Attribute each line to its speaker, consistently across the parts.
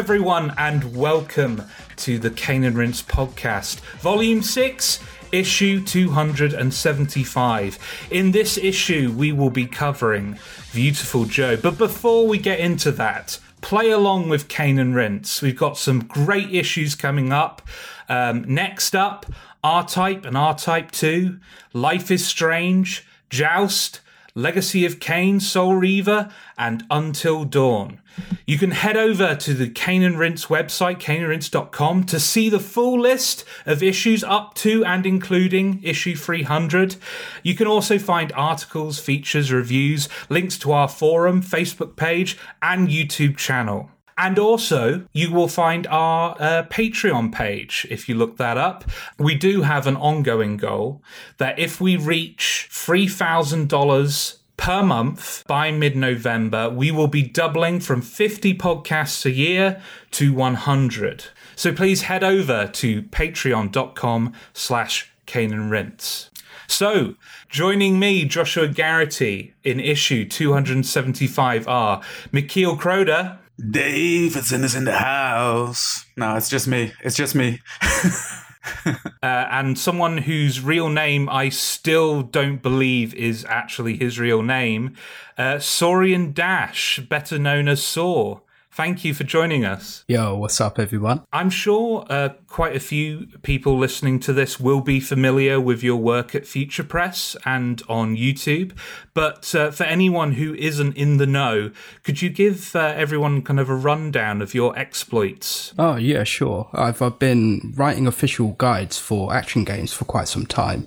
Speaker 1: Everyone, and welcome to the Cane and Rinse podcast, Volume 6, Issue 275. In this issue, we will be covering Viewtiful Joe. But before we get into that, play along with Cane and Rinse. We've got some great issues coming up. Um, next up, R Type and R Type 2, Life is Strange, Joust, Legacy of Kain, Soul Reaver, and Until Dawn. You can head over to the Cane and Rinse website, caneandrinse.com, to see the full list of issues up to and including issue 300. You can also find articles, features, reviews, links to our forum, Facebook page, and YouTube channel. And also, you will find our uh, Patreon page if you look that up. We do have an ongoing goal that if we reach $3,000 per month by mid November, we will be doubling from 50 podcasts a year to 100. So please head over to patreon.com slash Rinse. So, joining me, Joshua Garrity, in issue 275 are Michiel Croder.
Speaker 2: Davidson is in the house. No, it's just me. It's just me.
Speaker 1: uh, and someone whose real name I still don't believe is actually his real name, uh, Saurian Dash, better known as Saur. Thank you for joining us.
Speaker 3: Yo, what's up, everyone?
Speaker 1: I'm sure uh, quite a few people listening to this will be familiar with your work at Future Press and on YouTube. But uh, for anyone who isn't in the know, could you give uh, everyone kind of a rundown of your exploits?
Speaker 3: Oh, yeah, sure. I've, I've been writing official guides for action games for quite some time.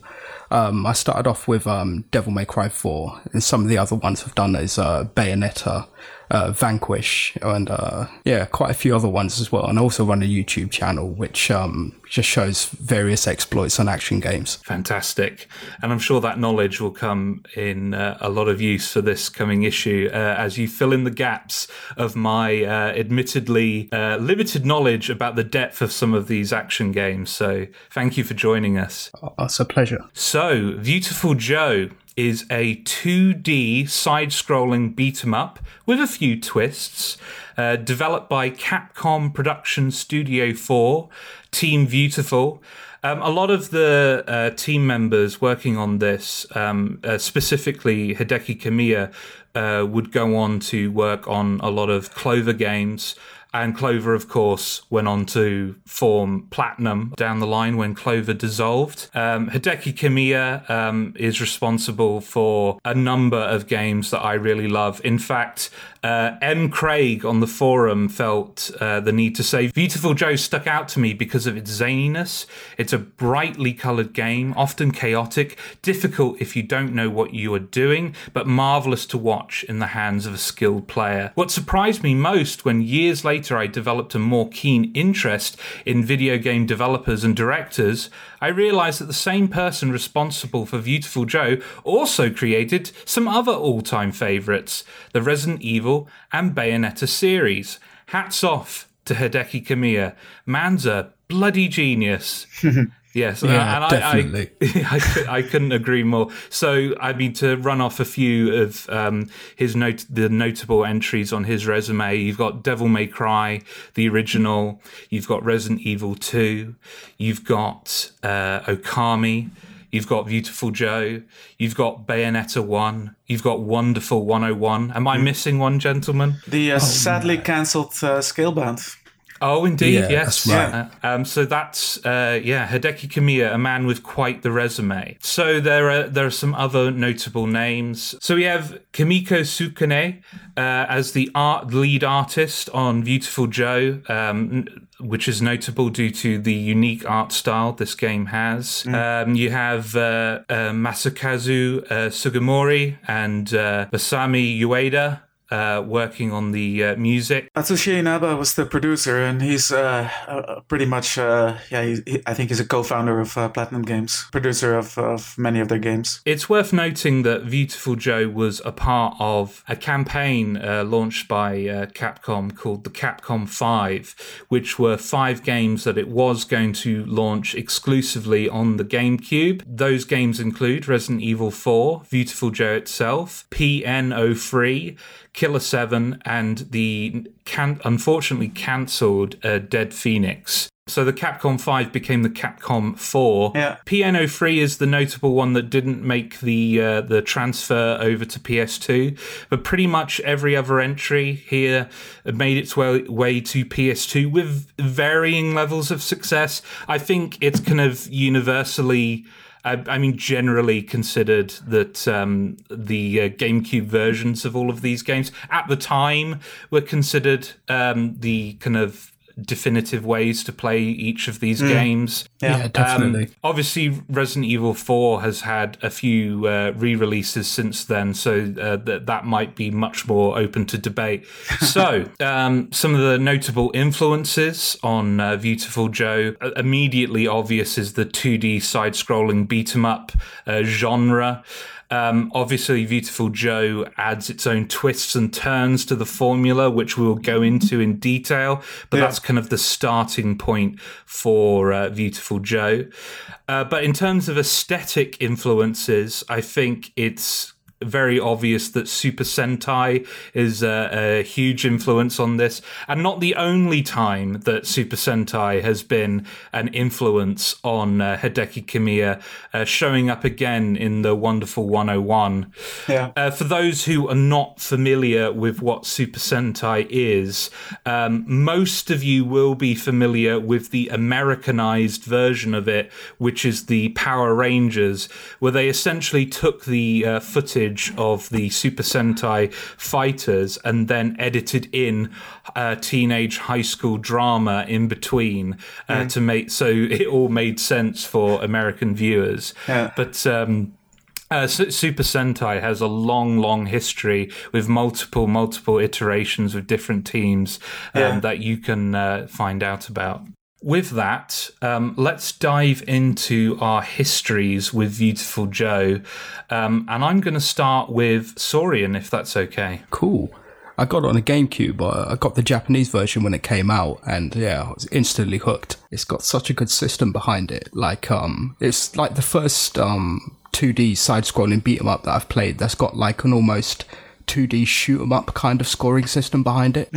Speaker 3: Um, I started off with um, Devil May Cry 4, and some of the other ones I've done is uh, Bayonetta, uh, Vanquish, and uh, yeah, quite a few other ones as well. And I also run a YouTube channel which um, just shows various exploits on action games.
Speaker 1: Fantastic, and I'm sure that knowledge will come in uh, a lot of use for this coming issue uh, as you fill in the gaps of my uh, admittedly uh, limited knowledge about the depth of some of these action games. So thank you for joining us.
Speaker 3: Oh, it's a pleasure.
Speaker 1: So, Viewtiful Joe is a 2D side scrolling beat 'em up with a few twists, uh, developed by Capcom Production Studio 4, Team Viewtiful. Um, a lot of the uh, team members working on this, um, uh, specifically Hideki Kamiya, uh, would go on to work on a lot of Clover games. And Clover, of course, went on to form Platinum down the line when Clover dissolved. Um, Hideki Kamiya um, is responsible for a number of games that I really love. In fact, uh, M. Craig on the forum felt uh, the need to say Viewtiful Joe stuck out to me because of its zaniness. It's a brightly coloured game, often chaotic, difficult if you don't know what you are doing, but marvellous to watch in the hands of a skilled player. What surprised me most when years later I developed a more keen interest in video game developers and directors, I realised that the same person responsible for Viewtiful Joe also created some other all time favourites the Resident Evil and Bayonetta series. Hats off to Hideki Kamiya. Man's a bloody genius. Yes,
Speaker 3: yeah, and definitely.
Speaker 1: I, I, I, couldn't agree more. So, I mean, to run off a few of um, his note, the notable entries on his resume, you've got Devil May Cry, the original. You've got Resident Evil Two. You've got uh, Okami. You've got Viewtiful Joe. You've got Bayonetta 1. You've got Wonderful 101. Am I mm. missing one, gentlemen?
Speaker 2: The uh, oh, sadly cancelled uh, Scalebound.
Speaker 1: Oh, indeed, yeah, yes. Right. Uh, um, so that's uh, yeah, Hideki Kamiya, a man with quite the resume. So there are there are some other notable names. So we have Kimiko Sukune uh, as the art lead artist on Viewtiful Joe. Um, which is notable due to the unique art style this game has. Mm. Um, you have uh, uh, Masakazu uh, Sugimori and uh, Masami Ueda uh, working on the uh, music.
Speaker 2: Atsushi Inaba was the producer, and he's uh, uh pretty much, uh, yeah, he, I think he's a co-founder of uh, Platinum Games, producer of, of many of their games.
Speaker 1: It's worth noting that Viewtiful Joe was a part of a campaign launched by Capcom called the Capcom 5, which were five games that it was going to launch exclusively on the GameCube. Those games include Resident Evil 4, Viewtiful Joe itself, PN03, Killer 7 and the can- unfortunately cancelled uh, Dead Phoenix. So the Capcom 5 became the Capcom 4.
Speaker 2: Yeah.
Speaker 1: Piano 3 is the notable one that didn't make the uh, the transfer over to PS2, but pretty much every other entry here made its way, way to PS2 with varying levels of success. I think it's kind of universally I, I mean, generally considered that um, the uh, GameCube versions of all of these games at the time were considered um, the kind of definitive ways to play each of these games.
Speaker 3: Yeah, definitely.
Speaker 1: Um, obviously, Resident Evil 4 has had a few uh, re releases since then, so uh, that that might be much more open to debate. so, um, some of the notable influences on uh, Viewtiful Joe, uh, immediately obvious is the 2D side scrolling beat 'em up uh, genre. Um, obviously, Viewtiful Joe adds its own twists and turns to the formula, which we'll go into in detail. But
Speaker 2: Yeah.
Speaker 1: that's kind of the starting point for uh, Viewtiful Joe. Uh, but in terms of aesthetic influences, I think it's very obvious that Super Sentai is a, a huge influence on this, and not the only time that Super Sentai has been an influence on uh, Hideki Kamiya, uh, showing up again in the Wonderful 101.
Speaker 2: Yeah.
Speaker 1: Uh, for those who are not familiar with what Super Sentai is, um, most of you will be familiar with the Americanized version of it, which is the Power Rangers, where they essentially took the uh, footage of the Super Sentai fighters and then edited in uh, teenage high school drama in between uh, to make so it all made sense for American viewers.
Speaker 2: Yeah.
Speaker 1: But um, uh, Super Sentai has a long, long history with multiple, multiple iterations with different teams um,
Speaker 2: Yeah.
Speaker 1: that you can uh, find out about. With that, um, let's dive into our histories with Viewtiful Joe. Um, and I'm going to start with Saurian, if that's okay.
Speaker 3: Cool. I got it on a GameCube. I got the Japanese version when it came out, and yeah, I was instantly hooked. It's got such a good system behind it. Like, um, it's like the first um 2D side-scrolling beat 'em up that I've played. That's got like an almost 2D shoot 'em up kind of scoring system behind it.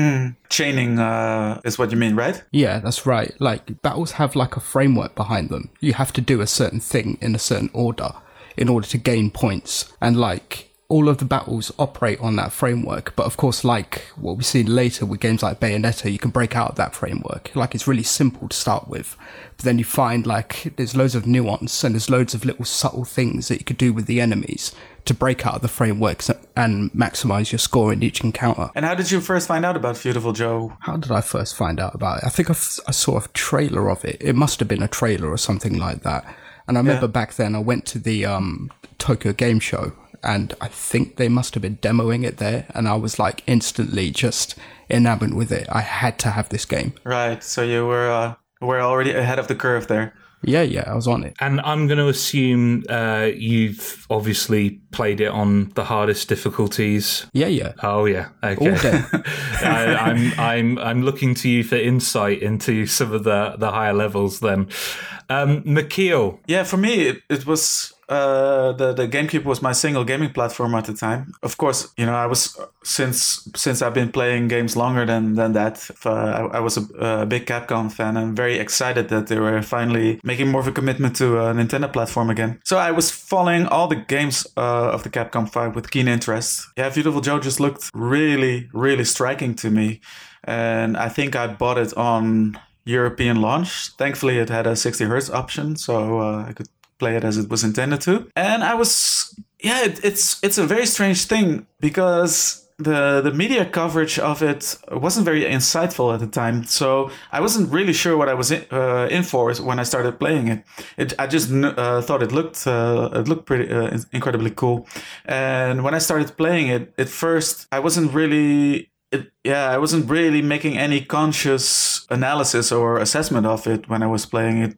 Speaker 2: Chaining uh, is what you mean, right?
Speaker 3: Yeah, that's right. Like battles have like a framework behind them. You have to do a certain thing in a certain order in order to gain points. And like all of the battles operate on that framework. But of course, like what we see later with games like Bayonetta, you can break out of that framework. Like it's really simple to start with. But then you find like there's loads of nuance and there's loads of little subtle things that you could do with the enemies to break out of the frameworks and maximize your score in each encounter.
Speaker 2: And how did you first find out about Viewtiful Joe?
Speaker 3: How did I first find out about it? I think I, f- I saw a trailer of it. It must have been a trailer or something like that. And I remember back then I went to the um, Tokyo Game Show and I think they must have been demoing it there. And I was like instantly just enamored with it. I had to have this game.
Speaker 2: Right. So you were uh, were already ahead of the curve there.
Speaker 3: Yeah, yeah, I was on it.
Speaker 1: And I'm going to assume uh, you've obviously played it on the hardest difficulties.
Speaker 3: Yeah, yeah.
Speaker 1: Oh yeah, okay.
Speaker 3: All day.
Speaker 1: I, I'm I'm I'm looking to you for insight into some of the the higher levels. Then, um, Michiel,
Speaker 2: Yeah, for me, it, it was uh, the the GameCube was my single gaming platform at the time. Of course, you know, I was since since I've been playing games longer than than that. Uh, I, I was a, a big Capcom fan. I'm very excited that they were finally making more of a commitment to a Nintendo platform again. So I was following all the games uh, of the Capcom 5 with keen interest. Yeah, Viewtiful Joe just looked really, really striking to me, and I think I bought it on European launch. Thankfully, it had a 60 hertz option, so uh, I could play it as it was intended to. And I was, yeah, it, it's it's a very strange thing because the the media coverage of it wasn't very insightful at the time. So I wasn't really sure what I was in, uh, in for when I started playing it. It I just uh, thought it looked uh, it looked pretty uh, incredibly cool. And when I started playing it, at first I wasn't really it, yeah, I wasn't really making any conscious analysis or assessment of it when I was playing it.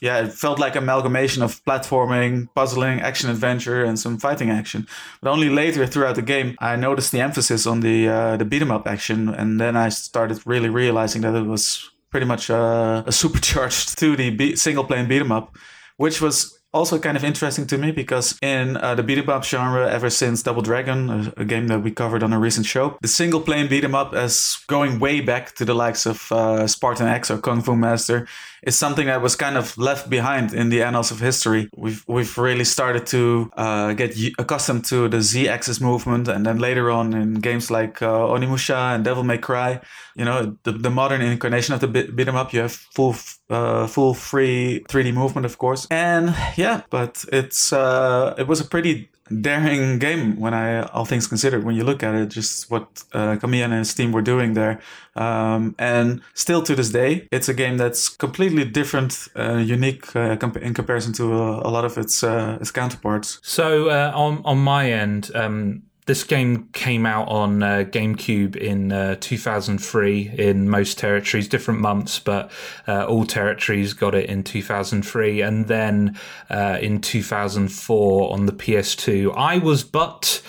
Speaker 2: Yeah, it felt like amalgamation of platforming, puzzling, action adventure, and some fighting action. But only later throughout the game, I noticed the emphasis on the uh, the beat 'em up action, and then I started really realizing that it was pretty much uh, a supercharged 2D be- single plane beat 'em up, which was also kind of interesting to me because in uh, the beat 'em up genre, ever since Double Dragon, a, a, game that we covered on a recent show, the single playing beat 'em up as going way back to the likes of uh, Spartan X or Kung Fu Master is something that was kind of left behind in the annals of history. We've we've really started to uh, get accustomed to the Z-axis movement, and then later on in games like uh, Onimusha and Devil May Cry, you know, the, the modern incarnation of the beat 'em up, you have full uh, full free 3D movement, of course, and yeah, but it's uh, it was a pretty daring game when I all things considered. When you look at it, just what uh, Kamiya and his team were doing there, um, and still to this day, it's a game that's completely different, uh, unique uh, in comparison to a, a lot of its uh, its counterparts.
Speaker 1: So uh, on on my end. Um this game came out on uh, GameCube in uh, 2003 in most territories, different months, but uh, all territories got it in 2003. And then uh, in 2004 on the PS2. I was but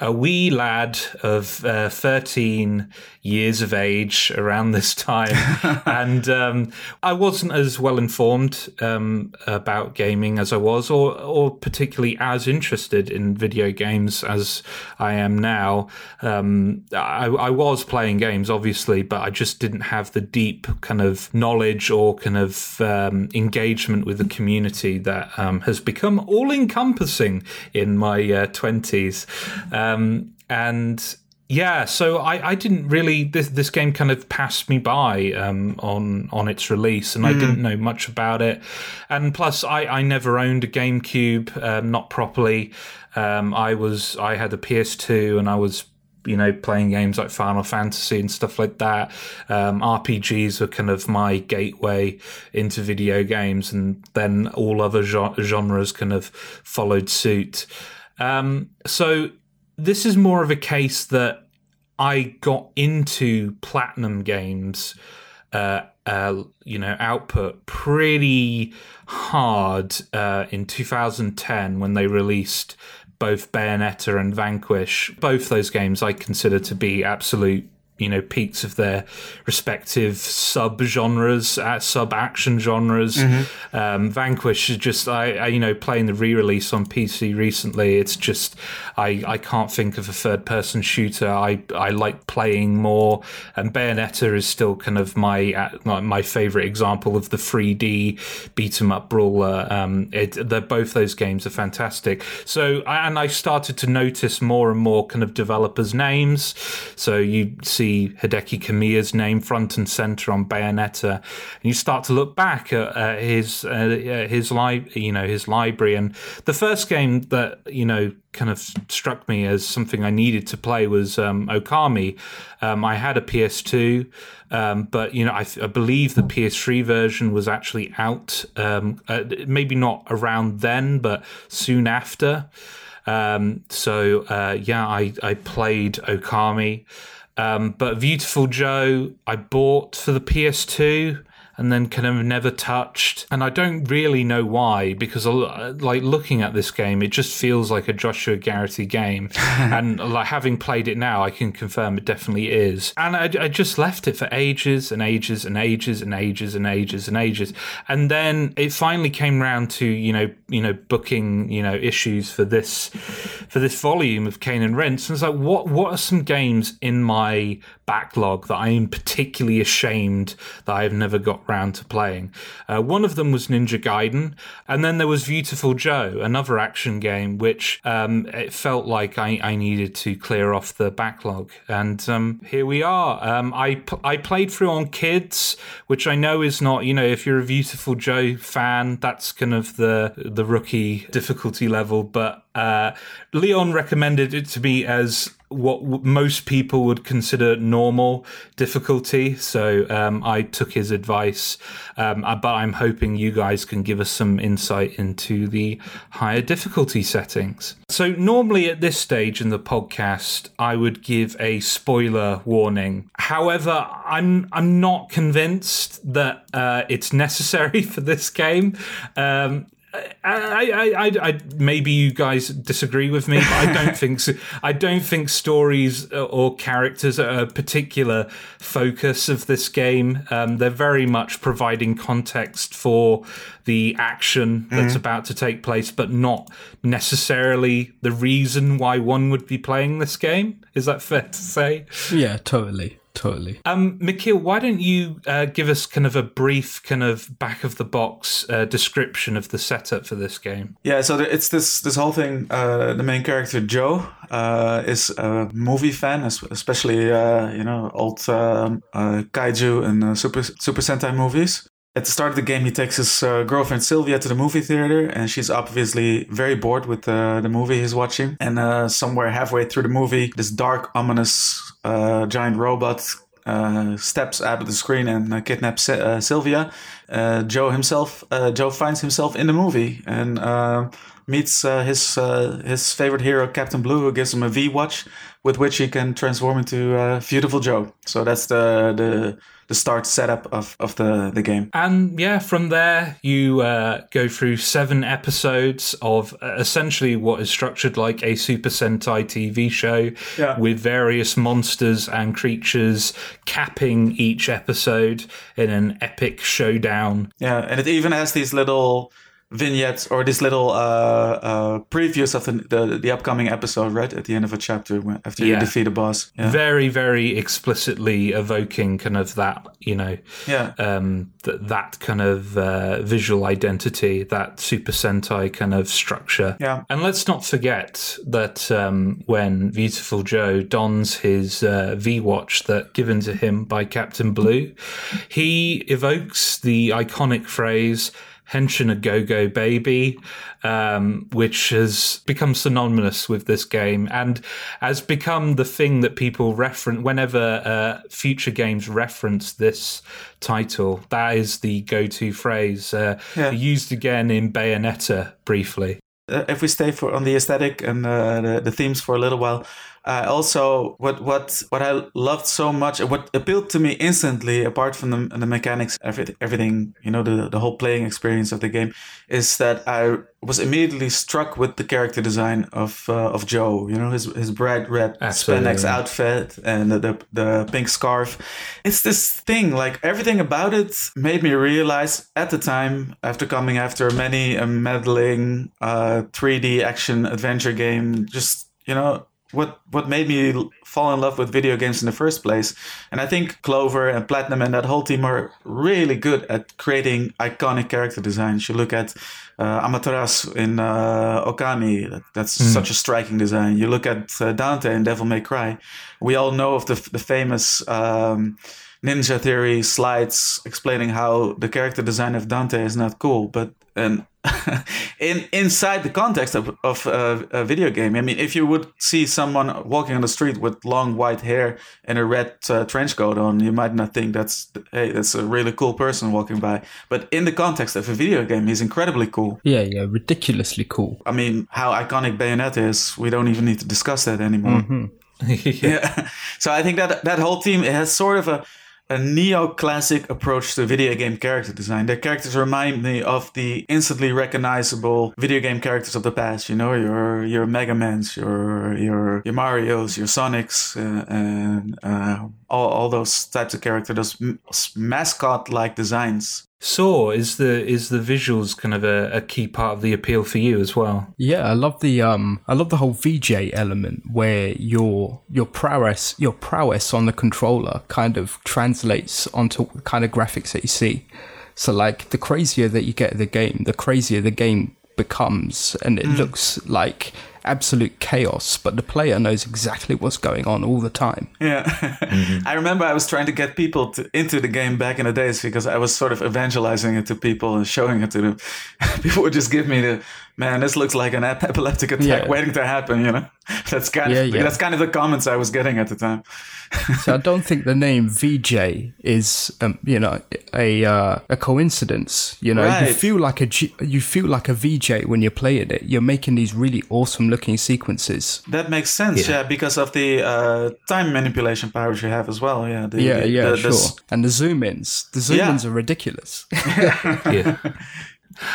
Speaker 1: a wee lad of uh, 13 years of age around this time. and um, I wasn't as well informed um, about gaming as I was, or, or particularly as interested in video games as I am now. Um, I, I, was playing games, obviously, but I just didn't have the deep kind of knowledge or kind of um, engagement with the community that um, has become all encompassing in my uh, 20s. Um, and yeah, so I, I didn't really this this game kind of passed me by um, on on its release, and mm. I didn't know much about it. And plus, I, I never owned a GameCube, um, not properly. Um, I was I had a PS2, and I was you know playing games like Final Fantasy and stuff like that. Um, RPGs were kind of my gateway into video games, and then all other genres kind of followed suit. Um, so this is more of a case that I got into platinum games, uh, uh, you know, output pretty hard uh, in 2010 when they released both Bayonetta and Vanquish. Both those games I consider to be absolute you know peaks of their respective sub genres, uh, sub action genres. Mm-hmm. Um, Vanquish is just I, I, you know playing the re release on PC recently. It's just I I can't think of a third person shooter I I like playing more. And Bayonetta is still kind of my uh, my favorite example of the 3D beat 'em up brawler. Um, it, they're both those games are fantastic. So and I started to notice more and more kind of developers' names. So you see see Hideki Kamiya's name front and center on Bayonetta, and you start to look back at uh, his uh, his li- you know his library. And the first game that you know kind of struck me as something I needed to play was um, Okami. Um, I had a PS2, um, but you know I, I, believe the PS3 version was actually out. Um, uh, maybe not around then, but soon after. Um, so uh, yeah, I, I played Okami. Um, but Viewtiful Joe, I bought for the PS2 and then kind of never touched. And I don't really know why, because like looking at this game, it just feels like a Joshua Garrity game. and like having played it now, I can confirm it definitely is. And I, I, just left it for ages and ages and ages and ages and ages and ages. And then it finally came round to, you know, you know, booking, you know, issues for this for this volume of Cane and Rinse. And it's like, what what are some games in my backlog that I am particularly ashamed that I've never got round to playing. Uh, one of them was Ninja Gaiden, and then there was Viewtiful Joe, another action game, which um, it felt like I, I, needed to clear off the backlog. And um, here we are. Um, I, I played through on Kids, which I know is not, you know, if you're a Viewtiful Joe fan, that's kind of the, the rookie difficulty level, but uh, Leon recommended it to me as what most people would consider normal difficulty. So um, I took his advice, um, uh, but I'm hoping you guys can give us some insight into the higher difficulty settings. So normally at this stage in the podcast, I would give a spoiler warning. However, I'm I'm not convinced that uh, it's necessary for this game. Um, I, I, I, I, maybe you guys disagree with me, but I don't think so. I don't think stories or characters are a particular focus of this game. Um, they're very much providing context for the action that's mm-hmm. about to take place, but not necessarily the reason why one would be playing this game. Is that fair to say?
Speaker 3: Yeah, totally. Totally.
Speaker 1: Um, Michiel, why don't you uh, give us kind of a brief, kind of back of the box uh, description of the setup for this game?
Speaker 2: Yeah, so it's this this whole thing. Uh, the main character Joe uh, is a movie fan, especially uh, you know old um, uh, kaiju and super Super Sentai movies. At the start of the game, he takes his girlfriend Sylvia to the movie theater, and she's obviously very bored with the movie he's watching. And somewhere halfway through the movie, this dark, ominous uh, giant robot uh, steps out of the screen and uh, kidnaps uh, Sylvia. Uh, Joe himself, uh, Joe finds himself in the movie and meets his his favorite hero, Captain Blue, who gives him a V watch with which he can transform into Viewtiful Joe. So that's the the the start setup of, of the, the game.
Speaker 1: And yeah, from there you uh, go through seven episodes of uh, essentially what is structured like a Super Sentai TV show yeah. with various monsters and creatures capping each episode in an epic showdown.
Speaker 2: Yeah, and it even has these little vignettes or these little uh, uh, previews of the, the, the upcoming episode, right at the end of a chapter after yeah. you defeat a boss.
Speaker 1: Yeah. Very, very explicitly evoking kind of that, you know,
Speaker 2: yeah,
Speaker 1: um, that that kind of uh, visual identity, that Super Sentai kind of structure.
Speaker 2: Yeah,
Speaker 1: and let's not forget that um, when Viewtiful Joe dons his uh, V watch that given to him by Captain Blue, he evokes the iconic phrase Henshin a Go Go Baby, um, which has become synonymous with this game and has become the thing that people reference whenever uh, future games reference this title. That is the go to phrase, uh, yeah. used again in Bayonetta briefly.
Speaker 2: Uh, if we stay for on the aesthetic and uh, the, the themes for a little while, uh, also what what what I loved so much, what appealed to me instantly, apart from the, the mechanics, everything, everything, you know, the the whole playing experience of the game, is that I was immediately struck with the character design of uh, of Joe. You know, his his bright red Absolutely. spandex outfit and the, the the pink scarf. It's this thing, like everything about it made me realize at the time, after coming after many a meddling uh, 3D action adventure game, just you know what what made me fall in love with video games in the first place. And I think Clover and Platinum and that whole team are really good at creating iconic character designs. You look at uh, Amaterasu in uh, Okami, that, that's mm. such a striking design. You look at uh, Dante in Devil May Cry. We all know of the the famous. Um, Ninja Theory slides explaining how the character design of Dante is not cool, but and in inside the context of, of uh, a video game. I mean, if you would see someone walking on the street with long white hair and a red uh, trench coat on, you might not think that's hey, that's a really cool person walking by. But in the context of a video game, he's incredibly cool.
Speaker 3: Yeah, yeah, ridiculously cool.
Speaker 2: I mean, how iconic Bayonetta is, we don't even need to discuss that anymore.
Speaker 3: Mm-hmm.
Speaker 2: yeah. So I think that that whole team it has sort of a a neoclassic approach to video game character design. Their characters remind me of the instantly recognizable video game characters of the past. You know, your your Mega Mans, your your your Mario's, your Sonics, uh, and uh, all all those types of characters, those mascot like designs.
Speaker 1: Saw is the is the visuals kind of a, a, key part of the appeal for you as well.
Speaker 3: Yeah, I love the um I love the whole VJ element where your your prowess your prowess on the controller kind of translates onto the kind of graphics that you see. So like the crazier that you get the game, the crazier the game becomes and it mm. looks like absolute chaos, but the player knows exactly what's going on all the time.
Speaker 2: Yeah. mm-hmm. I remember I was trying to get people to, into the game back in the days because I was sort of evangelizing it to people and showing it to them. people would just give me the, man, this looks like an epileptic attack yeah. waiting to happen, you know? That's kind of yeah. that's kind of the comments I was getting at the time.
Speaker 3: so I don't think the name VJ is, um, you know, a uh, a coincidence. You know, right. you feel like a G- you feel like a VJ when you're playing it. You're making these really awesome looking sequences.
Speaker 2: That makes sense, yeah, because of the uh, time manipulation powers you have as well. Yeah, the,
Speaker 3: yeah, yeah, the, sure. And the zoom ins, the zoom ins are ridiculous.
Speaker 1: yeah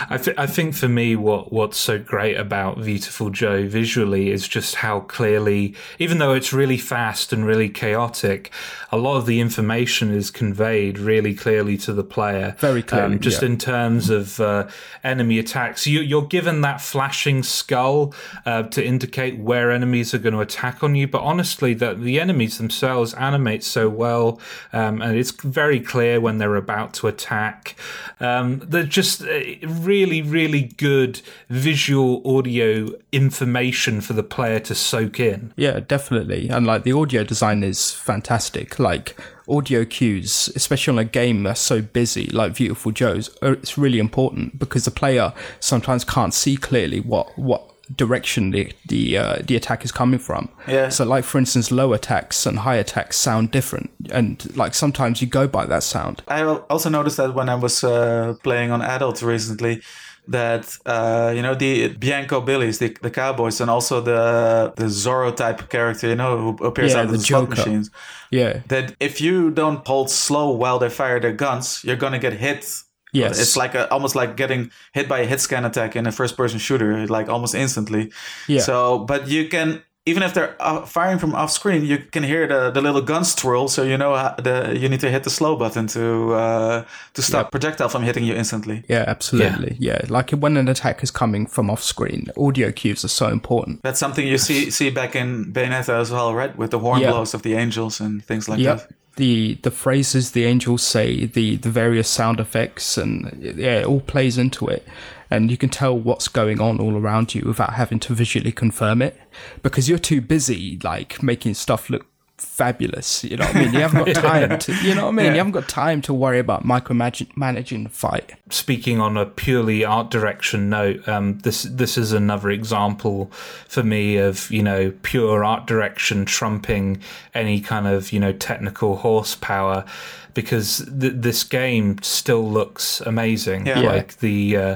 Speaker 1: I, th- I think for me, what what's so great about Viewtiful Joe visually is just how clearly, even though it's really fast and really chaotic, a lot of the information is conveyed really clearly to the player.
Speaker 3: Very clearly,
Speaker 1: um, just
Speaker 3: yeah.
Speaker 1: in terms of uh, enemy attacks. You, you're given that flashing skull uh, to indicate where enemies are going to attack on you, but honestly, that the enemies themselves animate so well, um, and it's very clear when they're about to attack. Um, they're just uh, really, really good visual audio information for the player to soak in.
Speaker 3: Yeah, definitely. And like the audio design is fantastic. Like audio cues, especially on a game that's so busy, like Viewtiful Joe's, uh, it's really important because the player sometimes can't see clearly what what direction the the uh, the attack is coming from.
Speaker 2: Yeah.
Speaker 3: So like for instance, low attacks and high attacks sound different, and like sometimes you go by that sound.
Speaker 2: I also noticed that when I was uh, playing on adults recently, that uh, you know the Bianco Billies, the, the cowboys, and also the the Zorro type character, you know, who appears
Speaker 3: Yeah,
Speaker 2: out of
Speaker 3: the
Speaker 2: the slot machines.
Speaker 3: Yeah.
Speaker 2: That if you don't hold slow while they fire their guns, you're gonna get hit.
Speaker 3: Yes.
Speaker 2: It's like a, almost like getting hit by a hit scan attack in a first person shooter, like almost instantly.
Speaker 3: Yeah.
Speaker 2: So, but you can even if they're uh, firing from off screen, you can hear the, the little guns twirl, so you know the you need to hit the slow button to uh, to stop projectile from hitting you instantly.
Speaker 3: Yeah, absolutely. Yeah. Like when an attack is coming from off screen, audio cues are so important.
Speaker 2: That's something you see see back in Bayonetta as well, right? With the horn
Speaker 3: Yeah.
Speaker 2: blows of the angels and things like
Speaker 3: Yep.
Speaker 2: that.
Speaker 3: The the phrases the angels say, the the various sound effects, and yeah, it all plays into it, and you can tell what's going on all around you without having to visually confirm it, because you're too busy like making stuff look fabulous. You know what I mean? You haven't got time to. You know what I mean?
Speaker 2: Yeah.
Speaker 3: You haven't got time to worry about micromanaging managing the fight.
Speaker 1: speaking on a purely art direction note, um, this this is another example for me of you know pure art direction trumping any kind of you know technical horsepower, because th- this game still looks amazing.
Speaker 2: Yeah.
Speaker 3: Yeah.
Speaker 1: Like the. Uh,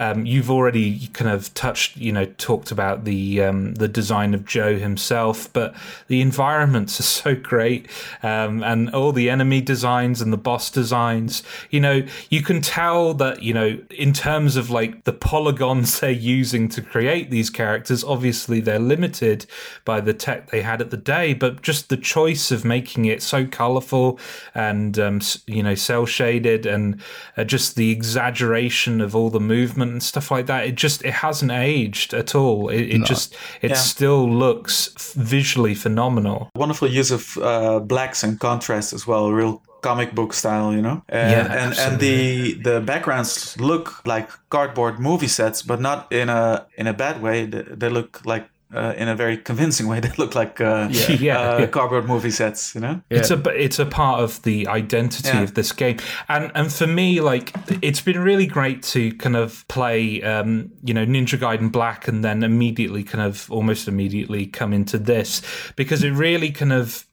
Speaker 1: um, you've already kind of touched, you know, talked about the um, the design of Joe himself, but the environments are so great, um, and all the enemy designs and the boss designs. You know, you can tell that you know in terms of like the polygons they're using to create these characters. Obviously, they're limited by the tech they had at the day, but just the choice of making it so colorful and um, you know cell shaded and uh, just the exaggeration of all the movement and stuff like that. It just it hasn't aged at all. It, it just it
Speaker 2: Yeah.
Speaker 1: still looks visually phenomenal.
Speaker 2: Wonderful use of uh, blacks and contrast as well, real comic book style, you know. And,
Speaker 1: Yeah,
Speaker 2: and and the the backgrounds look like cardboard movie sets, but not in a in a bad way. They, they look like. Uh, in a very convincing way, they look like uh,
Speaker 1: Yeah.
Speaker 2: uh,
Speaker 1: Yeah.
Speaker 2: cardboard movie sets. You know,
Speaker 1: It's a it's a part of the identity
Speaker 2: Yeah.
Speaker 1: of this game, and and for me, like it's been really great to kind of play, um, you know, Ninja Gaiden Black, and then immediately, kind of almost immediately, come into this because it really kind of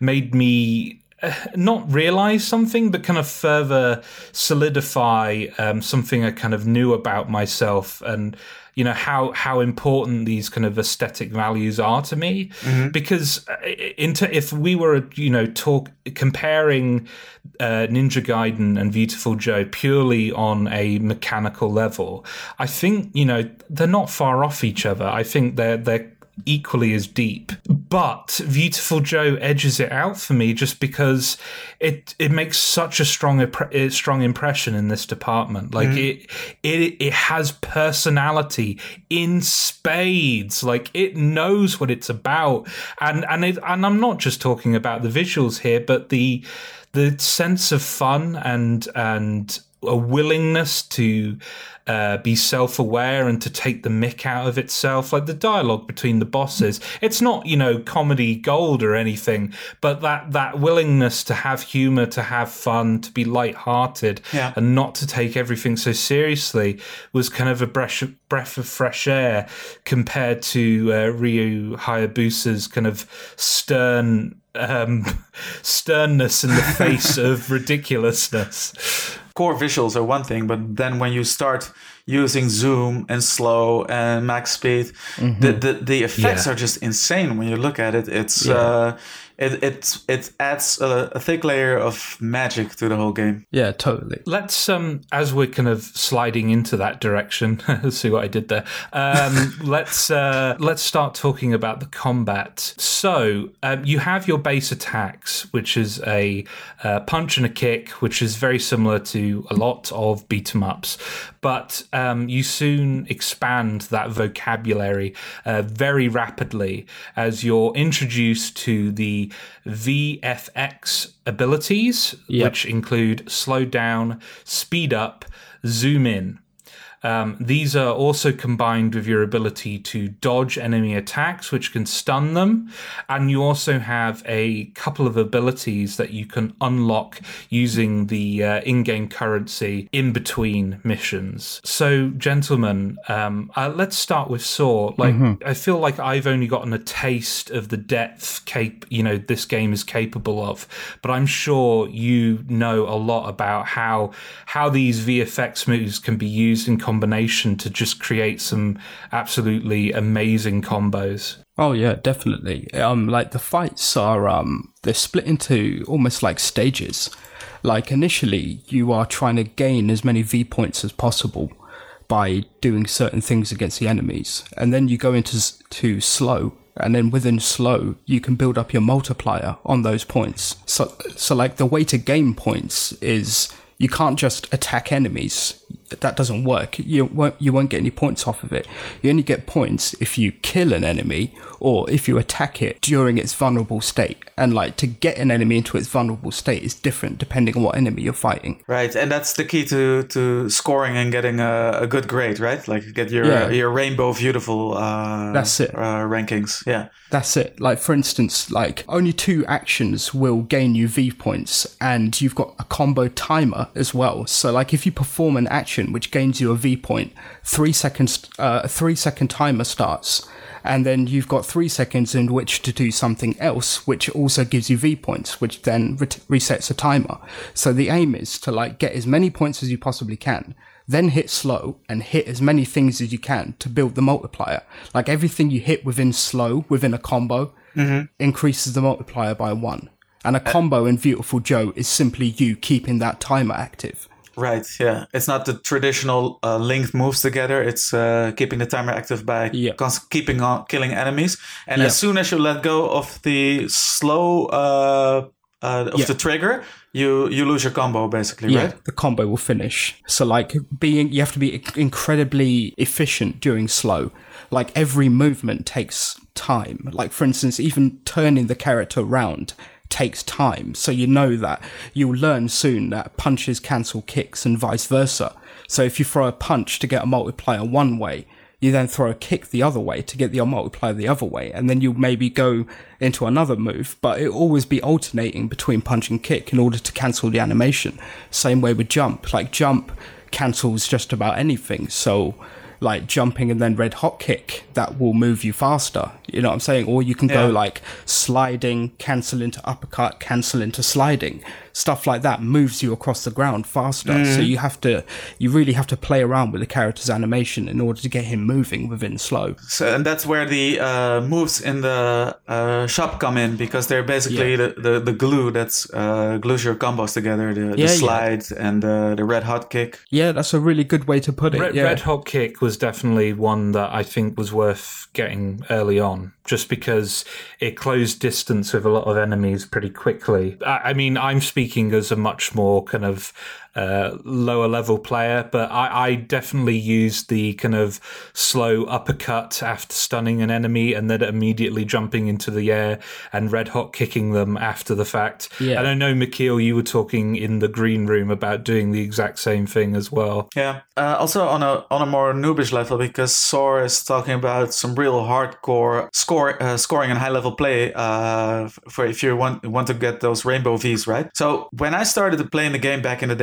Speaker 1: made me uh, not realize something, but kind of further solidify um, something I kind of knew about myself and you know how how important these kind of aesthetic values are to me. Because uh, into if we were you know talk comparing uh, Ninja Gaiden and Viewtiful Joe purely on a mechanical level I think you know they're not far off each other. I think they're they're equally as deep. But Viewtiful Joe edges it out for me just because it it makes such a strong eh, strong impression in this department. Like it it it has personality in spades. Like it knows what it's about, and and it, and I'm not just talking about the visuals here, but the the sense of fun and and a willingness to uh, be self-aware and to take the mick out of itself like the dialogue between the bosses it's not you know comedy gold or anything but that that willingness to have humor to have fun to be light-hearted
Speaker 2: Yeah.
Speaker 1: and not to take everything so seriously was kind of a breath, breath of fresh air compared to uh, Ryu Hayabusa's kind of stern um, sternness in the face of ridiculousness.
Speaker 2: Core visuals are one thing, but then when you start using zoom and slow and max speed. The, the the effects
Speaker 1: Yeah.
Speaker 2: are just insane when you look at it. It's uh, it it it adds a, a thick layer of magic to the whole game.
Speaker 3: Yeah, totally.
Speaker 1: Let's um as we're kind of sliding into that direction, see what I did there. Um, let's uh, let's start talking about the combat. So um, you have your base attacks, which is a uh, punch and a kick, which is very similar to a lot of beat 'em ups, but um, you soon expand that vocabulary uh, very rapidly as you're introduced to the VFX abilities, which include slow down, speed up, zoom in. Um, these are also combined with your ability to dodge enemy attacks, which can stun them. And you also have a couple of abilities that you can unlock using the uh, in game currency in between missions. So, gentlemen, um, uh, let's start with Saw. Like, I feel like I've only gotten a taste of the depth cap- you know this game is capable of, but I'm sure you know a lot about how how these VFX moves can be used in combination to just create some absolutely amazing combos.
Speaker 3: Oh yeah, definitely. Um, like the fights are um, they're split into almost like stages. Like initially, you are trying to gain as many V points as possible by doing certain things against the enemies, and then you go into to slow, and then within slow, you can build up your multiplier on those points. So, so like the way to gain points is you can't just attack enemies. That doesn't work. You won't you won't get any points off of it. You only get points if you kill an enemy or if you attack it during its vulnerable state. And like to get an enemy into its vulnerable state is different depending on what enemy you're fighting.
Speaker 2: Right, and that's the key to, to scoring and getting a, a good grade, right? Like get your
Speaker 3: Yeah.
Speaker 2: uh, your rainbow Viewtiful. Uh,
Speaker 3: That's it.
Speaker 2: Uh, rankings, yeah.
Speaker 3: That's it. Like for instance, like only two actions will gain you V points, and you've got a combo timer as well. So like if you perform an action which gains you a V point, three seconds, uh, a three second timer starts, and then you've got three seconds in which to do something else, which also gives you V points, which then ret- resets a timer. So the aim is to like get as many points as you possibly can. Then hit slow and hit as many things as you can to build the multiplier. Like everything you hit within slow, within a combo, increases the multiplier by one. And a combo in Viewtiful Joe is simply you keeping that timer active.
Speaker 2: Right, yeah. It's not the traditional uh, linked moves together. It's uh, keeping the timer active by
Speaker 3: Yeah.
Speaker 2: cons- keeping on killing enemies. And
Speaker 3: Yeah.
Speaker 2: as soon as you let go of the slow uh, uh, of
Speaker 3: Yeah.
Speaker 2: the trigger, you you lose your combo basically,
Speaker 3: Yeah,
Speaker 2: right?
Speaker 3: the combo will finish. So like being, you have to be incredibly efficient during slow. Like every movement takes time. Like for instance, even turning the character around takes time. So you know that you'll learn soon that punches cancel kicks and vice versa. So if you throw a punch to get a multiplier one way, you then throw a kick the other way to get the multiplier the other way, and then you maybe go into another move, but it'll always be alternating between punch and kick in order to cancel the animation. Same way with jump. Like jump cancels just about anything. So like jumping and then red hot kick, that will move you faster. You know what I'm saying? Or you can go like sliding, cancel into uppercut, cancel into sliding. Stuff like that moves you across the ground faster. So you have to, you really have to play around with the character's animation in order to get him moving within slow.
Speaker 2: So, and that's where the uh, moves in the uh, shop come in because they're basically the, the, the glue that's uh, glues your combos together. The, the
Speaker 3: Yeah, yeah.
Speaker 2: and the, the red hot kick.
Speaker 3: Yeah, that's a really good way to put it.
Speaker 1: Red,
Speaker 3: yeah.
Speaker 1: Red Hot Kick was definitely one that I think was worth getting early on, just because it closed distance with a lot of enemies pretty quickly. I, I mean, I'm speaking as a much more kind of uh, lower level player, but I, I definitely used the kind of slow uppercut after stunning an enemy and then immediately jumping into the air and red hot kicking them after the fact.
Speaker 3: Yeah.
Speaker 1: And I know, Michiel, you were talking in the green room about doing the exact same thing as well.
Speaker 2: Yeah. Uh, also on a on a more noobish level because Saur is talking about some real hardcore score uh, scoring and high level play uh, for if you want want to get those rainbow V's right. So when I started playing the game back in the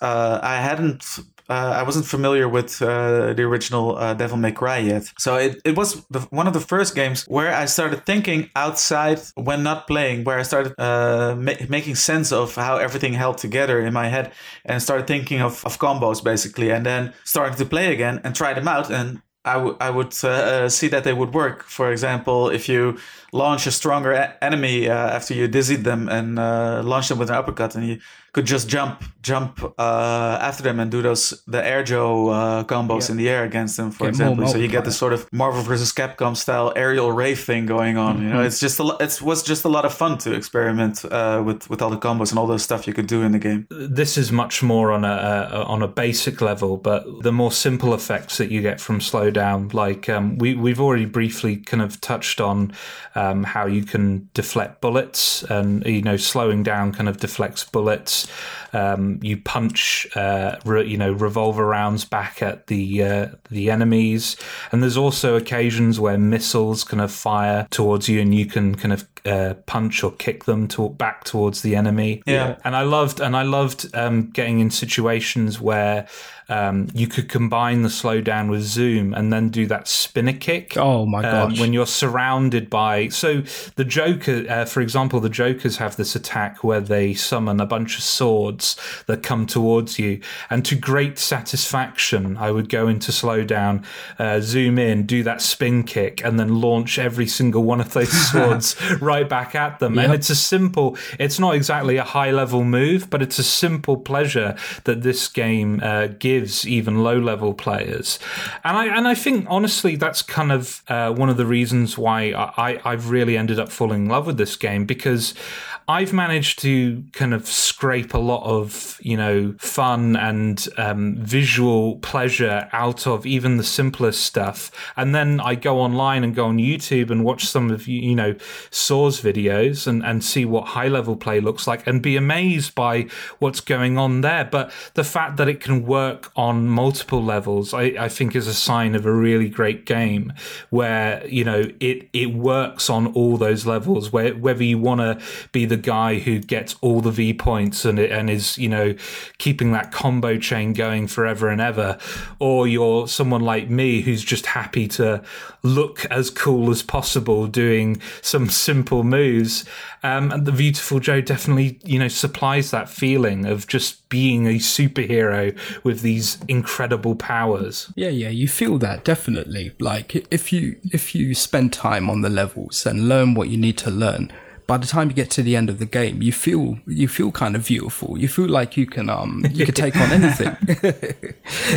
Speaker 2: uh, I hadn't. uh, I wasn't familiar with uh, the original uh, Devil May Cry yet. So it, it was the, one of the first games where I started thinking outside when not playing, where I started uh, ma- making sense of how everything held together in my head and started thinking of, of combos basically, and then starting to play again and try them out. And I, w- I would uh, uh, see that they would work. For example, if you launch a stronger a- enemy uh, after you dizzied them and uh, launch them with an uppercut, and you could just jump jump uh, after them and do those the air Joe uh, combos in the air against them, for
Speaker 3: Get
Speaker 2: example. So you get this sort of Marvel vs. Capcom style aerial rave thing going on. You know,
Speaker 3: Mm-hmm.
Speaker 2: it's just a it was just a lot of fun to experiment uh, with with all the combos and all the stuff you could do in the game.
Speaker 1: this is much more on a, a on a basic level, but the more simple effects that you get from slowdown, like um, we we've already briefly kind of touched on um, how you can deflect bullets, and you know slowing down kind of deflects bullets. Um, you punch, uh, re, you know, revolver rounds back at the uh, the enemies, and there's also occasions where missiles kind of fire towards you, and you can kind of uh, punch or kick them to, back towards the enemy.
Speaker 2: Yeah.
Speaker 1: and I loved and I loved um, getting in situations where um, you could combine the slowdown with zoom and then do that spinner kick.
Speaker 3: Oh my
Speaker 1: um, when you're surrounded by so the Joker, uh, for example, the Jokers have this attack where they summon a bunch of swords that come towards you, and to great satisfaction, I would go into slowdown, uh, zoom in, do that spin kick, and then launch every single one of those swords right back at them. And it's a simple. It's not exactly a high level move, but it's a simple pleasure that this game uh, gives even low level players. And I and I think honestly that's kind of uh, one of the reasons why I I've really ended up falling in love with this game because. I've managed to kind of scrape a lot of, you know, fun and um, visual pleasure out of even the simplest stuff. And then I go online and go on YouTube and watch some of, you know, Saur's videos and, and see what high level play looks like and be amazed by what's going on there. But the fact that it can work on multiple levels, I, I think is a sign of a really great game where, you know, it, it works on all those levels where whether you want to be the guy who gets all the V points and and is you know keeping that combo chain going forever and ever, or you're someone like me who's just happy to look as cool as possible doing some simple moves. Um, and the Viewtiful Joe definitely you know supplies that feeling of just being a superhero with these incredible powers.
Speaker 3: Yeah, yeah, you feel that definitely. Like if you if you spend time on the levels and learn what you need to learn, by the time you get to the end of the game, you feel you feel kind of beautiful. You feel like you can um you can take on anything.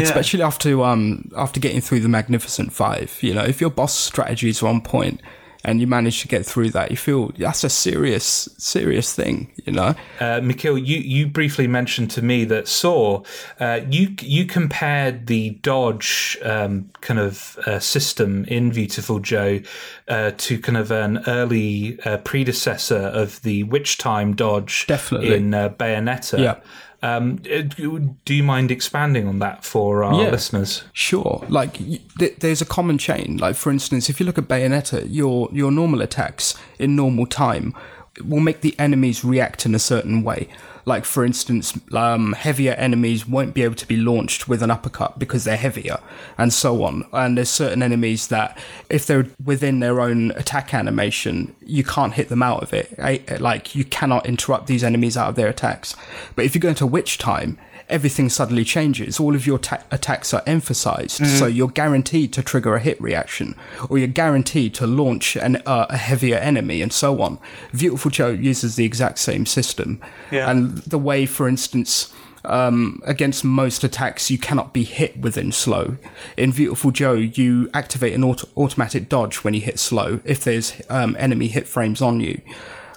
Speaker 3: Especially after um after getting through the Magnificent Five. You know, if your boss strategy is on point and you manage to get through that, you feel that's a serious serious thing. You know.
Speaker 1: Uh, Michiel, you, you briefly mentioned to me that Saur, uh, you you compared the dodge um, kind of uh, system in Viewtiful Joe uh, to kind of an early uh, predecessor of the Witch Time dodge
Speaker 3: Definitely.
Speaker 1: in uh, Bayonetta.
Speaker 3: Yeah.
Speaker 1: Um, do you mind expanding on that for our
Speaker 3: Yeah.
Speaker 1: listeners?
Speaker 3: Sure. Like th- there's a common chain. Like for instance, if you look at Bayonetta, your your normal attacks in normal time will make the enemies react in a certain way. Like for instance, um, heavier enemies won't be able to be launched with an uppercut because they're heavier, and so on. And there's certain enemies that, if they're within their own attack animation, you can't hit them out of it. Like you cannot interrupt these enemies out of their attacks. But if you go into Witch Time, everything suddenly changes. All of your ta- attacks are emphasized, so you're guaranteed to trigger a hit reaction, or you're guaranteed to launch an, uh, a heavier enemy, and so on. Viewtiful Joe uses the exact same system,
Speaker 2: Yeah.
Speaker 3: and the way, for instance. Um, against most attacks, you cannot be hit within slow. In Viewtiful Joe, you activate an auto- automatic dodge when you hit slow if there's um, enemy hit frames on you.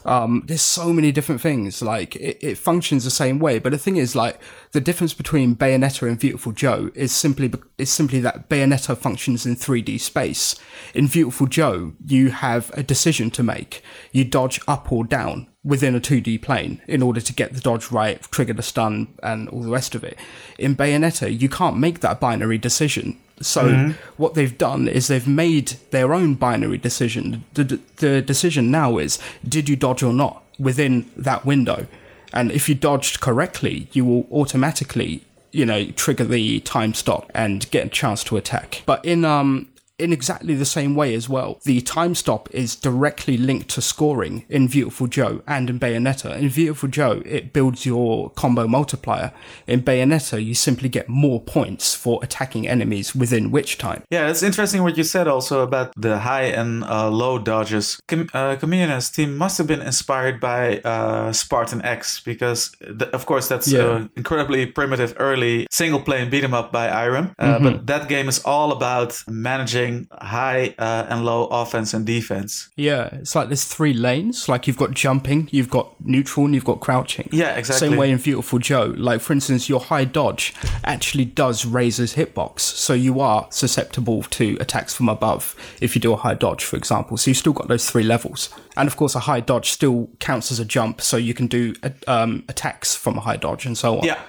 Speaker 3: Um, there's so many different things. Like it, it functions the same way, but the thing is, like the difference between Bayonetta and Viewtiful Joe is simply is simply that Bayonetta functions in 3D space. In Viewtiful Joe, you have a decision to make. You dodge up or down within a 2D plane in order to get the dodge right, trigger the stun, and all the rest of it. In Bayonetta, you can't make that binary decision. So what they've done is they've made their own binary decision. The, the decision now is, did you dodge or not within that window? And if you dodged correctly, you will automatically you know, trigger the time stop and get a chance to attack. But in um in exactly the same way as well. The time stop is directly linked to scoring in Viewtiful Joe and in Bayonetta. In Viewtiful Joe, it builds your combo multiplier. In Bayonetta, you simply get more points for attacking enemies within Witch Time.
Speaker 2: Yeah, it's interesting what you said also about the high and uh, low dodges. Com- uh, team must have been inspired by uh, Spartan X because, th- of course, that's
Speaker 3: Yeah.
Speaker 2: uh, incredibly primitive early single play beat 'em up by Irem. Uh,
Speaker 3: Mm-hmm.
Speaker 2: But that game is all about managing high uh, and low offense and defense.
Speaker 3: Yeah, it's like there's three lanes. Like you've got jumping, you've got neutral, and you've got crouching.
Speaker 2: Yeah, exactly.
Speaker 3: Same way in Viewtiful Joe. Like for instance, your high dodge actually does raise his hitbox, so you are susceptible to attacks from above if you do a high dodge, for example. So you've still got those three levels, and of course, a high dodge still counts as a jump, so you can do um, attacks from a high dodge and so on.
Speaker 2: Yeah,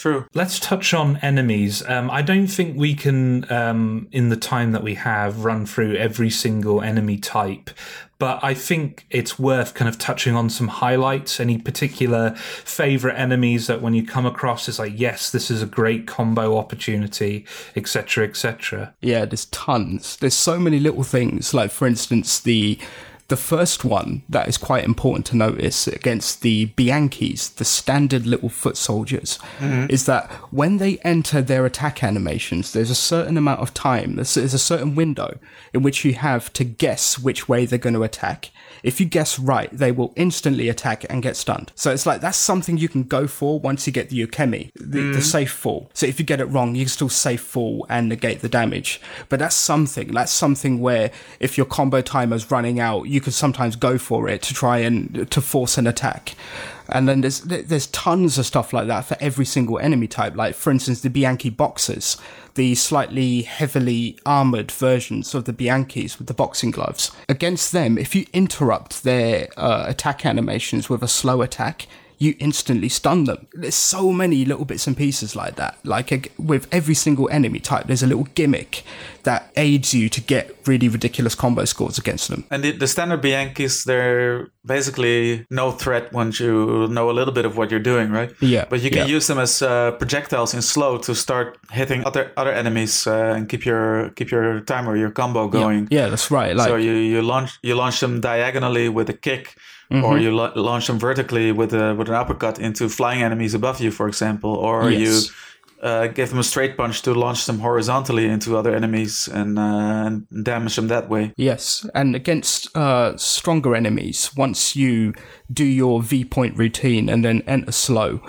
Speaker 2: true.
Speaker 1: Let's touch on enemies. Um, I don't think we can, um, in the time that we have, run through every single enemy type. But I think it's worth kind of touching on some highlights. Any particular favorite enemies that when you come across is like, yes, this is a great combo opportunity, etc., etc.
Speaker 3: Yeah, there's tons. There's so many little things. Like for instance, the the first one that is quite important to notice against the Bianchis, the standard little foot soldiers, mm-hmm. is that when they enter their attack animations, there's a certain amount of time. There's, there's a certain window in which you have to guess which way they're going to attack. If you guess right, they will instantly attack and get stunned. So it's like that's something you can go for once you get the Ukemi, the, the mm. safe fall. So if you get it wrong, you can still safe fall and negate the damage. But that's something. That's something where if your combo timer's running out, you could sometimes go for it to try and to force an attack. And then there's there's tons of stuff like that for every single enemy type. Like for instance, the Bianchi boxers, the slightly heavily armored versions of the Bianchis with the boxing gloves. Against them, if you interrupt their uh, attack animations with a slow attack, you instantly stun them. There's so many little bits and pieces like that. Like ag- with every single enemy type, there's a little gimmick that aids you to get really ridiculous combo scores against them.
Speaker 2: And the, the standard Bianchis, they're basically no threat once you know a little bit of what you're doing, right?
Speaker 3: Yeah,
Speaker 2: But you can
Speaker 3: yeah.
Speaker 2: use them as uh, projectiles in slow to start hitting other other enemies uh, and keep your keep your timer, your combo going.
Speaker 3: Yeah, that's right. Like
Speaker 2: so you, you launch you launch them diagonally with a kick,
Speaker 3: Mm-hmm.
Speaker 2: or you la- launch them vertically with a with an uppercut into flying enemies above you, for example, or
Speaker 3: Yes.
Speaker 2: you uh, give them a straight punch to launch them horizontally into other enemies and, uh, and damage them that way.
Speaker 3: Yes, and against uh, stronger enemies, once you do your V point routine and then enter slow,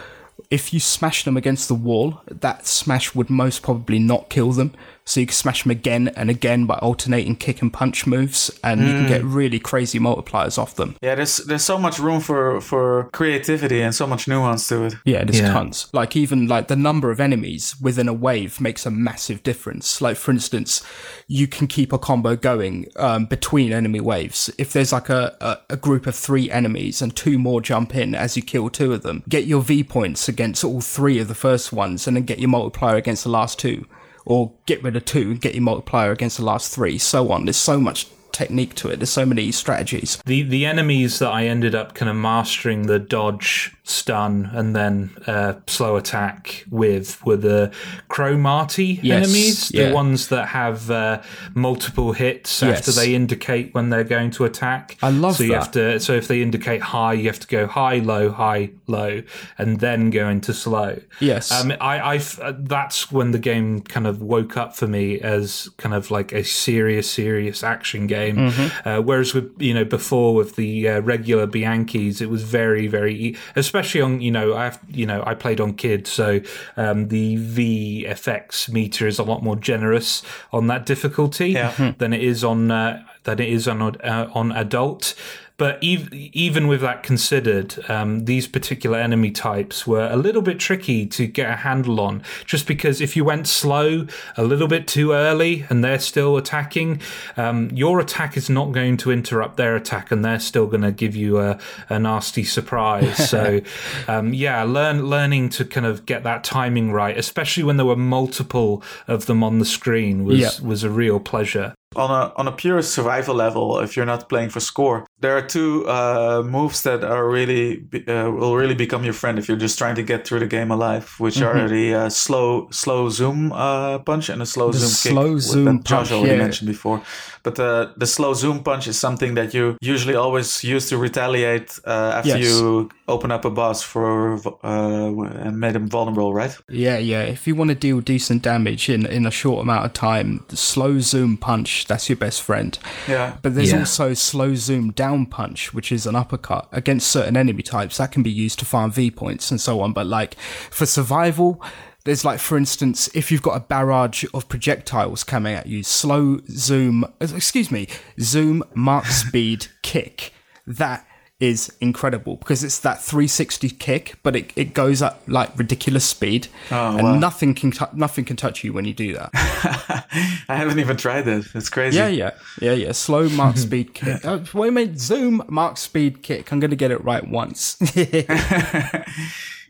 Speaker 3: if you smash them against the wall, that smash would most probably not kill them. So you can smash them again and again by alternating kick and punch moves, and you can get really crazy multipliers off them.
Speaker 2: Yeah, there's there's so much room for for creativity and so much nuance to it.
Speaker 3: Yeah, there's
Speaker 1: Yeah.
Speaker 3: tons. Like even like the number of enemies within a wave makes a massive difference. Like for instance, you can keep a combo going um, between enemy waves. If there's like a, a, a group of three enemies and two more jump in as you kill two of them, get your V points against all three of the first ones, and then get your multiplier against the last two, or get rid of two and get your multiplier against the last three. So on. There's so much technique to it. There's so many strategies.
Speaker 1: The the enemies that I ended up kind of mastering the dodge, stun, and then uh, slow attack with were the Cromarty
Speaker 3: Yes,
Speaker 1: enemies, the ones that have uh, multiple hits
Speaker 3: Yes.
Speaker 1: after they indicate when they're going to attack.
Speaker 3: I love
Speaker 1: so you
Speaker 3: that.
Speaker 1: have to so if they indicate high, you have to go high, low, high, low, and then go into slow.
Speaker 3: Yes.
Speaker 1: Um, I, I, that's when the game kind of woke up for me as kind of like a serious, serious action game.
Speaker 3: Mm-hmm.
Speaker 1: Uh, whereas with you know before with the uh, regular Bianchis, it was very, very, especially on you know I have you know I played on kids, so um, the VFX meter is a lot more generous on that difficulty
Speaker 2: Yeah.
Speaker 1: than it is on uh, than it is on uh, on adult. But ev- even with that considered, um, these particular enemy types were a little bit tricky to get a handle on. Just because if you went slow a little bit too early and they're still attacking, um, your attack is not going to interrupt their attack, and they're still going to give you a, a nasty surprise. so, um, yeah, learn learning to kind of get that timing right, especially when there were multiple of them on the screen, was
Speaker 3: Yeah.
Speaker 1: was a real pleasure.
Speaker 2: On a on a pure survival level, if you're not playing for score, there are two uh, moves that are really uh, will really become your friend if you're just trying to get through the game alive, which mm-hmm. are the uh, slow slow zoom uh, punch and a slow
Speaker 3: the
Speaker 2: zoom
Speaker 3: slow
Speaker 2: kick
Speaker 3: zoom
Speaker 2: that
Speaker 3: Josh
Speaker 2: punch, already
Speaker 3: yeah.
Speaker 2: mentioned before. But uh, the slow zoom punch is something that you usually always use to retaliate uh, after
Speaker 3: Yes.
Speaker 2: you open up a boss for and made him vulnerable, right?
Speaker 3: Yeah, yeah. If you want to deal decent damage in, in a short amount of time, the slow zoom punch, that's your best friend.
Speaker 2: Yeah.
Speaker 3: But there's
Speaker 1: Yeah.
Speaker 3: also slow zoom down punch, which is an uppercut against certain enemy types. That can be used to farm V points and so on. But like for survival, there's like, for instance, if you've got a barrage of projectiles coming at you, slow zoom, excuse me, zoom Mach speed kick. That is incredible because it's that 360 kick, but it, it goes at like ridiculous speed,
Speaker 2: Oh,
Speaker 3: and
Speaker 2: wow.
Speaker 3: nothing can tou nothing can touch you when you do that.
Speaker 2: I haven't even tried it. It's crazy.
Speaker 3: Yeah, yeah, yeah, yeah. Slow Mach speed kick. Uh, wait a minute, zoom Mach speed kick. I'm gonna get it right once.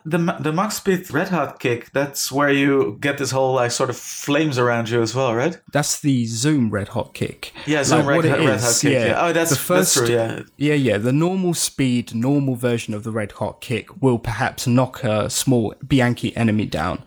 Speaker 2: The the max speed red hot kick. That's where you get this whole like sort of flames around you as well, right?
Speaker 3: that's the zoom red hot kick.
Speaker 2: Yeah, zoom red,
Speaker 3: what it
Speaker 2: red hot
Speaker 3: is,
Speaker 2: kick. Yeah. Oh, that's
Speaker 3: the first.
Speaker 2: that's true. Yeah.
Speaker 3: Yeah, yeah. The normal speed, normal version of the red hot kick will perhaps knock a small Bianchi enemy down,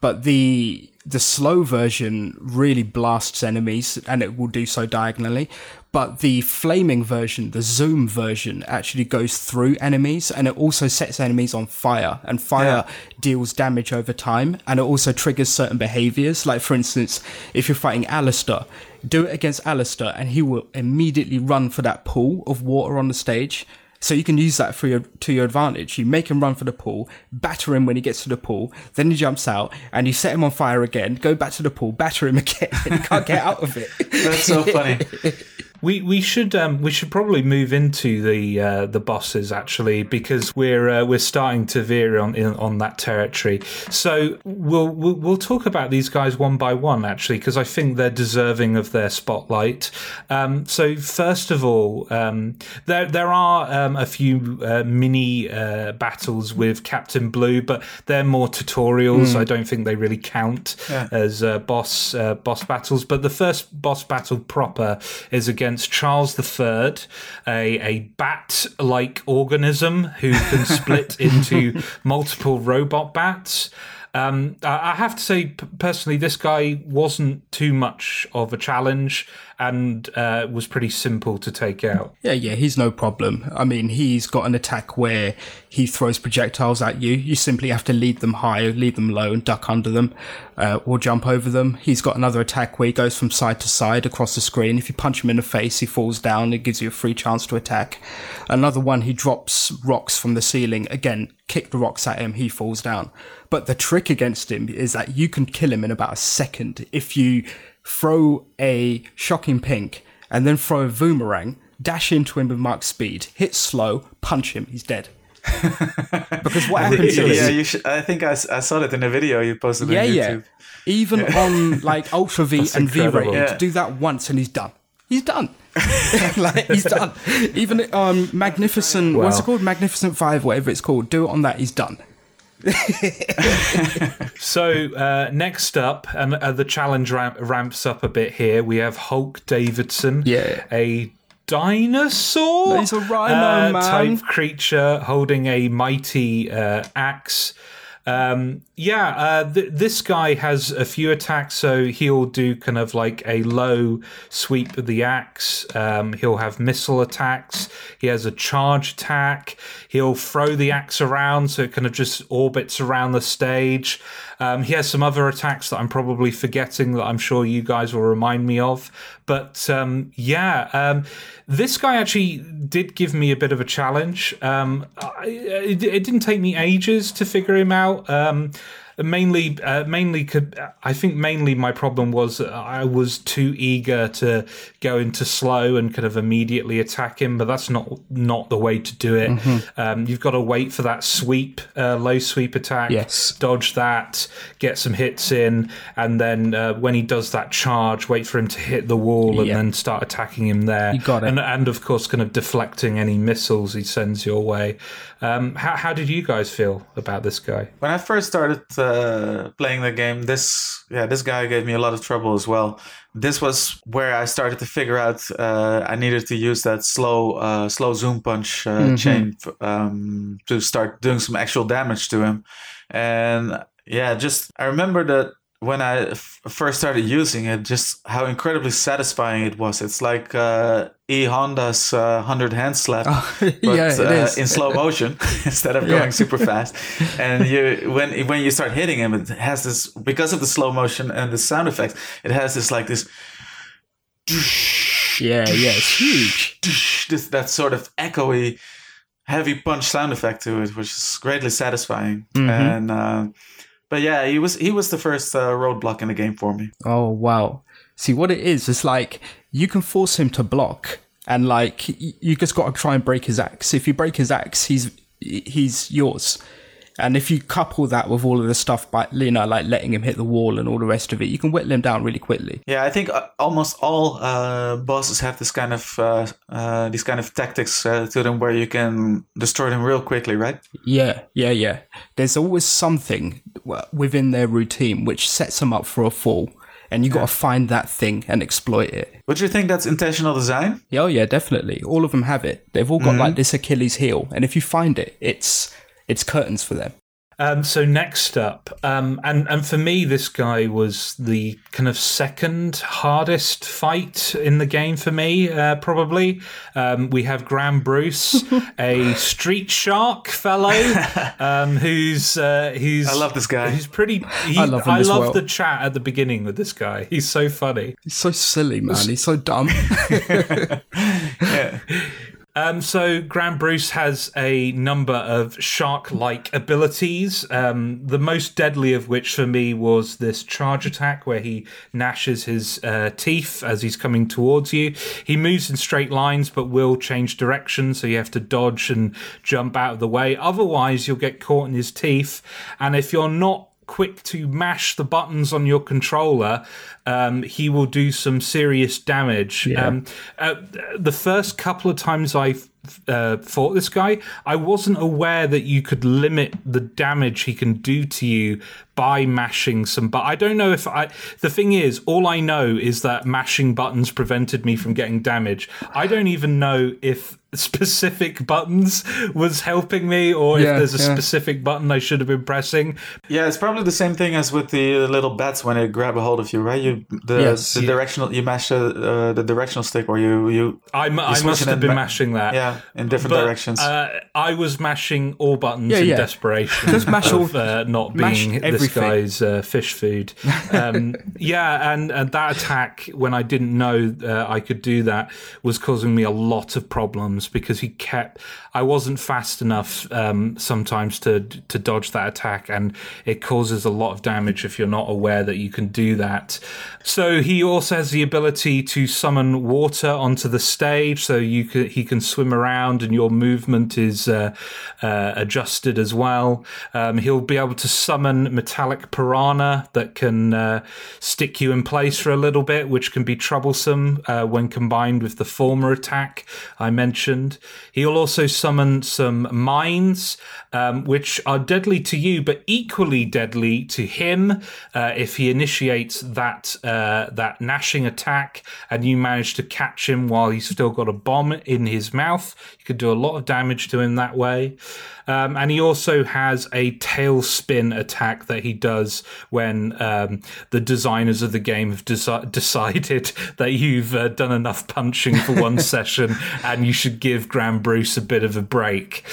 Speaker 3: but the the slow version really blasts enemies and it will do so diagonally. But the flaming version, the zoom version, actually goes through enemies and it also sets enemies on fire. And fire deals damage over time and it also triggers certain behaviors. Like, for instance, if you're fighting Alastor, do it against Alastor and he will immediately run for that pool of water on the stage. So you can use that for your to your advantage. You make him run for the pool, batter him when he gets to the pool, then he jumps out and you set him on fire again, go back to the pool, batter him again, and he can't get out of it.
Speaker 2: That's so funny.
Speaker 1: We we should um, we should probably move into the uh, the bosses actually because we're uh, we're starting to veer on in, on that territory. So we'll, we'll we'll talk about these guys one by one actually because I think they're deserving of their spotlight. Um, so first of all, um, there there are um, a few uh, mini uh, battles with Captain Blue, but they're more tutorials. I don't think they really count as uh, boss uh, boss battles. But the first boss battle proper is against Charles III, a a bat like organism who can split into multiple robot bats. Um, I have to say, personally, this guy wasn't too much of a challenge and uh, was pretty simple to take out.
Speaker 3: Yeah, yeah, he's no problem. I mean, he's got an attack where he throws projectiles at you. You simply have to lead them high, lead them low, and duck under them, uh, or jump over them. He's got another attack where he goes from side to side across the screen. If you punch him in the face, he falls down. It gives you a free chance to attack. Another one, he drops rocks from the ceiling. Again, kick the rocks at him, he falls down. But the trick against him is that you can kill him in about a second if you throw a shocking pink and then throw a boomerang, dash into him with Mach speed, hit slow, punch him, he's dead. because what happens
Speaker 2: yeah,
Speaker 3: is,
Speaker 2: you should, I think I, I, saw that in a video you posted
Speaker 3: yeah,
Speaker 2: on
Speaker 3: yeah,
Speaker 2: YouTube.
Speaker 3: even on like Ultra V and V
Speaker 1: incredible.
Speaker 3: rating,
Speaker 2: Yeah.
Speaker 3: do that once and he's done. He's done. like he's done. Even um, Magnificent, what's it called? Magnificent Five, whatever it's called. Do it on that. He's done.
Speaker 1: So uh, next up, and uh, the challenge ramp, ramps up a bit here. We have Hulk Davidson,
Speaker 3: Yeah.
Speaker 1: a dinosaur,
Speaker 3: He's a rhino,
Speaker 1: uh,
Speaker 3: man.
Speaker 1: type creature holding a mighty uh, axe. Um, yeah, uh, th- this guy has a few attacks, so he'll do kind of like a low sweep of the axe. Um, he'll have missile attacks. He has a charge attack. He'll throw the axe around, so it kind of just orbits around the stage. Um, he has some other attacks that I'm probably forgetting that I'm sure you guys will remind me of. But um, yeah, um, this guy actually did give me a bit of a challenge. Um, I, it, it didn't take me ages to figure him out. Mainly, uh, mainly, could I think mainly my problem was I was too eager to go into slow and kind of immediately attack him. But that's not not the way to do it.
Speaker 3: Mm-hmm.
Speaker 1: Um, you've got to wait for that sweep, uh, low sweep attack
Speaker 3: Yes.
Speaker 1: dodge that, get some hits in, and then uh, when he does that charge, wait for him to hit the wall and
Speaker 3: Yeah.
Speaker 1: then start attacking him there.
Speaker 3: You got it.
Speaker 1: And, and of course, kind of deflecting any missiles he sends your way. Um, how, how did you guys feel about this guy?
Speaker 2: When I first started uh, playing the game, this yeah, this guy gave me a lot of trouble as well. This was where I started to figure out uh, I needed to use that slow uh, slow zoom punch uh,
Speaker 3: Mhm.
Speaker 2: chain um, to start doing some actual damage to him, and yeah, just I remember that when I f- first started using it, just how incredibly satisfying it was. It's like uh, E Honda's uh, hundred hand slap but
Speaker 3: yeah,
Speaker 2: uh, in slow motion instead of
Speaker 3: Yeah.
Speaker 2: going super fast. And you when when you start hitting him, it has this because of the slow motion and the sound effects. It has this like this
Speaker 3: yeah, yeah, it's huge.
Speaker 2: this that sort of echoey, heavy punch sound effect to it, which is greatly satisfying.
Speaker 3: Mhm.
Speaker 2: And uh, but yeah, he was he was the first uh, roadblock in the game for me.
Speaker 3: Oh wow! See what it is? It's like you can force him to block, and like you just got to try and break his axe. If you break his axe, he's he's yours. And if you couple that with all of the stuff by you know, like letting him hit the wall and all the rest of it, you can whittle him down really quickly.
Speaker 2: Yeah, I think uh, almost all uh, bosses have this kind of uh, uh, these kind of tactics uh, to them where you can destroy them real quickly, right?
Speaker 3: Yeah, yeah, yeah. There's always something within their routine which sets them up for a fall, and you got to find that thing and exploit it.
Speaker 2: Would you think that's intentional design?
Speaker 3: Yeah, oh yeah, definitely. All of them have it. They've all got like this Achilles heel, and if you find it, it's it's curtains for them.
Speaker 1: Um, so next up, um, and and for me, this guy was the kind of second hardest fight in the game for me. Uh, probably, um, we have Gran Bruce, a street shark fellow, um, who's uh, who's
Speaker 2: I love this guy.
Speaker 1: He's pretty. He,
Speaker 3: I love him as well.
Speaker 1: the chat at the beginning with this guy. He's so funny.
Speaker 3: He's so silly, man. He's so dumb.
Speaker 1: Um, so Gran Bruce has a number of shark-like abilities. Um, the most deadly of which, for me, was this charge attack, where he gnashes his uh, teeth as he's coming towards you. He moves in straight lines, but will change direction, so you have to dodge and jump out of the way. Otherwise, you'll get caught in his teeth, and if you're not quick to mash the buttons on your controller, um, he will do some serious damage. Um, uh, the first couple of times I uh, fought this guy, I wasn't aware that you could limit the damage he can do to you by mashing some. But I don't know if I. The thing is, all I know is that mashing buttons prevented me from getting damage. I don't even know if specific buttons was helping me or
Speaker 3: Yeah,
Speaker 1: if there's a
Speaker 3: yeah.
Speaker 1: specific button I should have been pressing.
Speaker 2: Yeah, it's probably the same thing as with the little bats when they grab a hold of you, right? You the,
Speaker 3: Yes.
Speaker 2: the directional you mash the, uh, the directional stick, or you you
Speaker 1: I, mu- I must have been
Speaker 2: ma-
Speaker 1: mashing that.
Speaker 2: yeah in different
Speaker 1: But,
Speaker 2: directions.
Speaker 1: Uh, I was mashing all buttons
Speaker 3: Yeah,
Speaker 1: in
Speaker 3: yeah.
Speaker 1: desperation
Speaker 3: Just mash all-
Speaker 1: of uh, not
Speaker 3: mash
Speaker 1: being this
Speaker 3: everything.
Speaker 1: guy's uh, fish food. Um, yeah, and, and that attack, when I didn't know uh, I could do that, was causing me a lot of problems because he kept. I wasn't fast enough um, sometimes to to dodge that attack, and it causes a lot of damage if you're not aware that you can do that. So he also has the ability to summon water onto the stage, so you can he can swim around, and your movement is uh, uh, adjusted as well. Um, he'll be able to summon metallic piranha that can uh, stick you in place for a little bit, which can be troublesome uh, when combined with the former attack I mentioned. He'll also summon some mines, um, which are deadly to you, but equally deadly to him uh, if he initiates that uh, that gnashing attack, and you manage to catch him while he's still got a bomb in his mouth. You could do a lot of damage to him that way. Um, and he also has a tailspin attack that he does when um, the designers of the game have deci- decided that you've uh, done enough punching for one session and you should give Gran Bruce a bit of a break.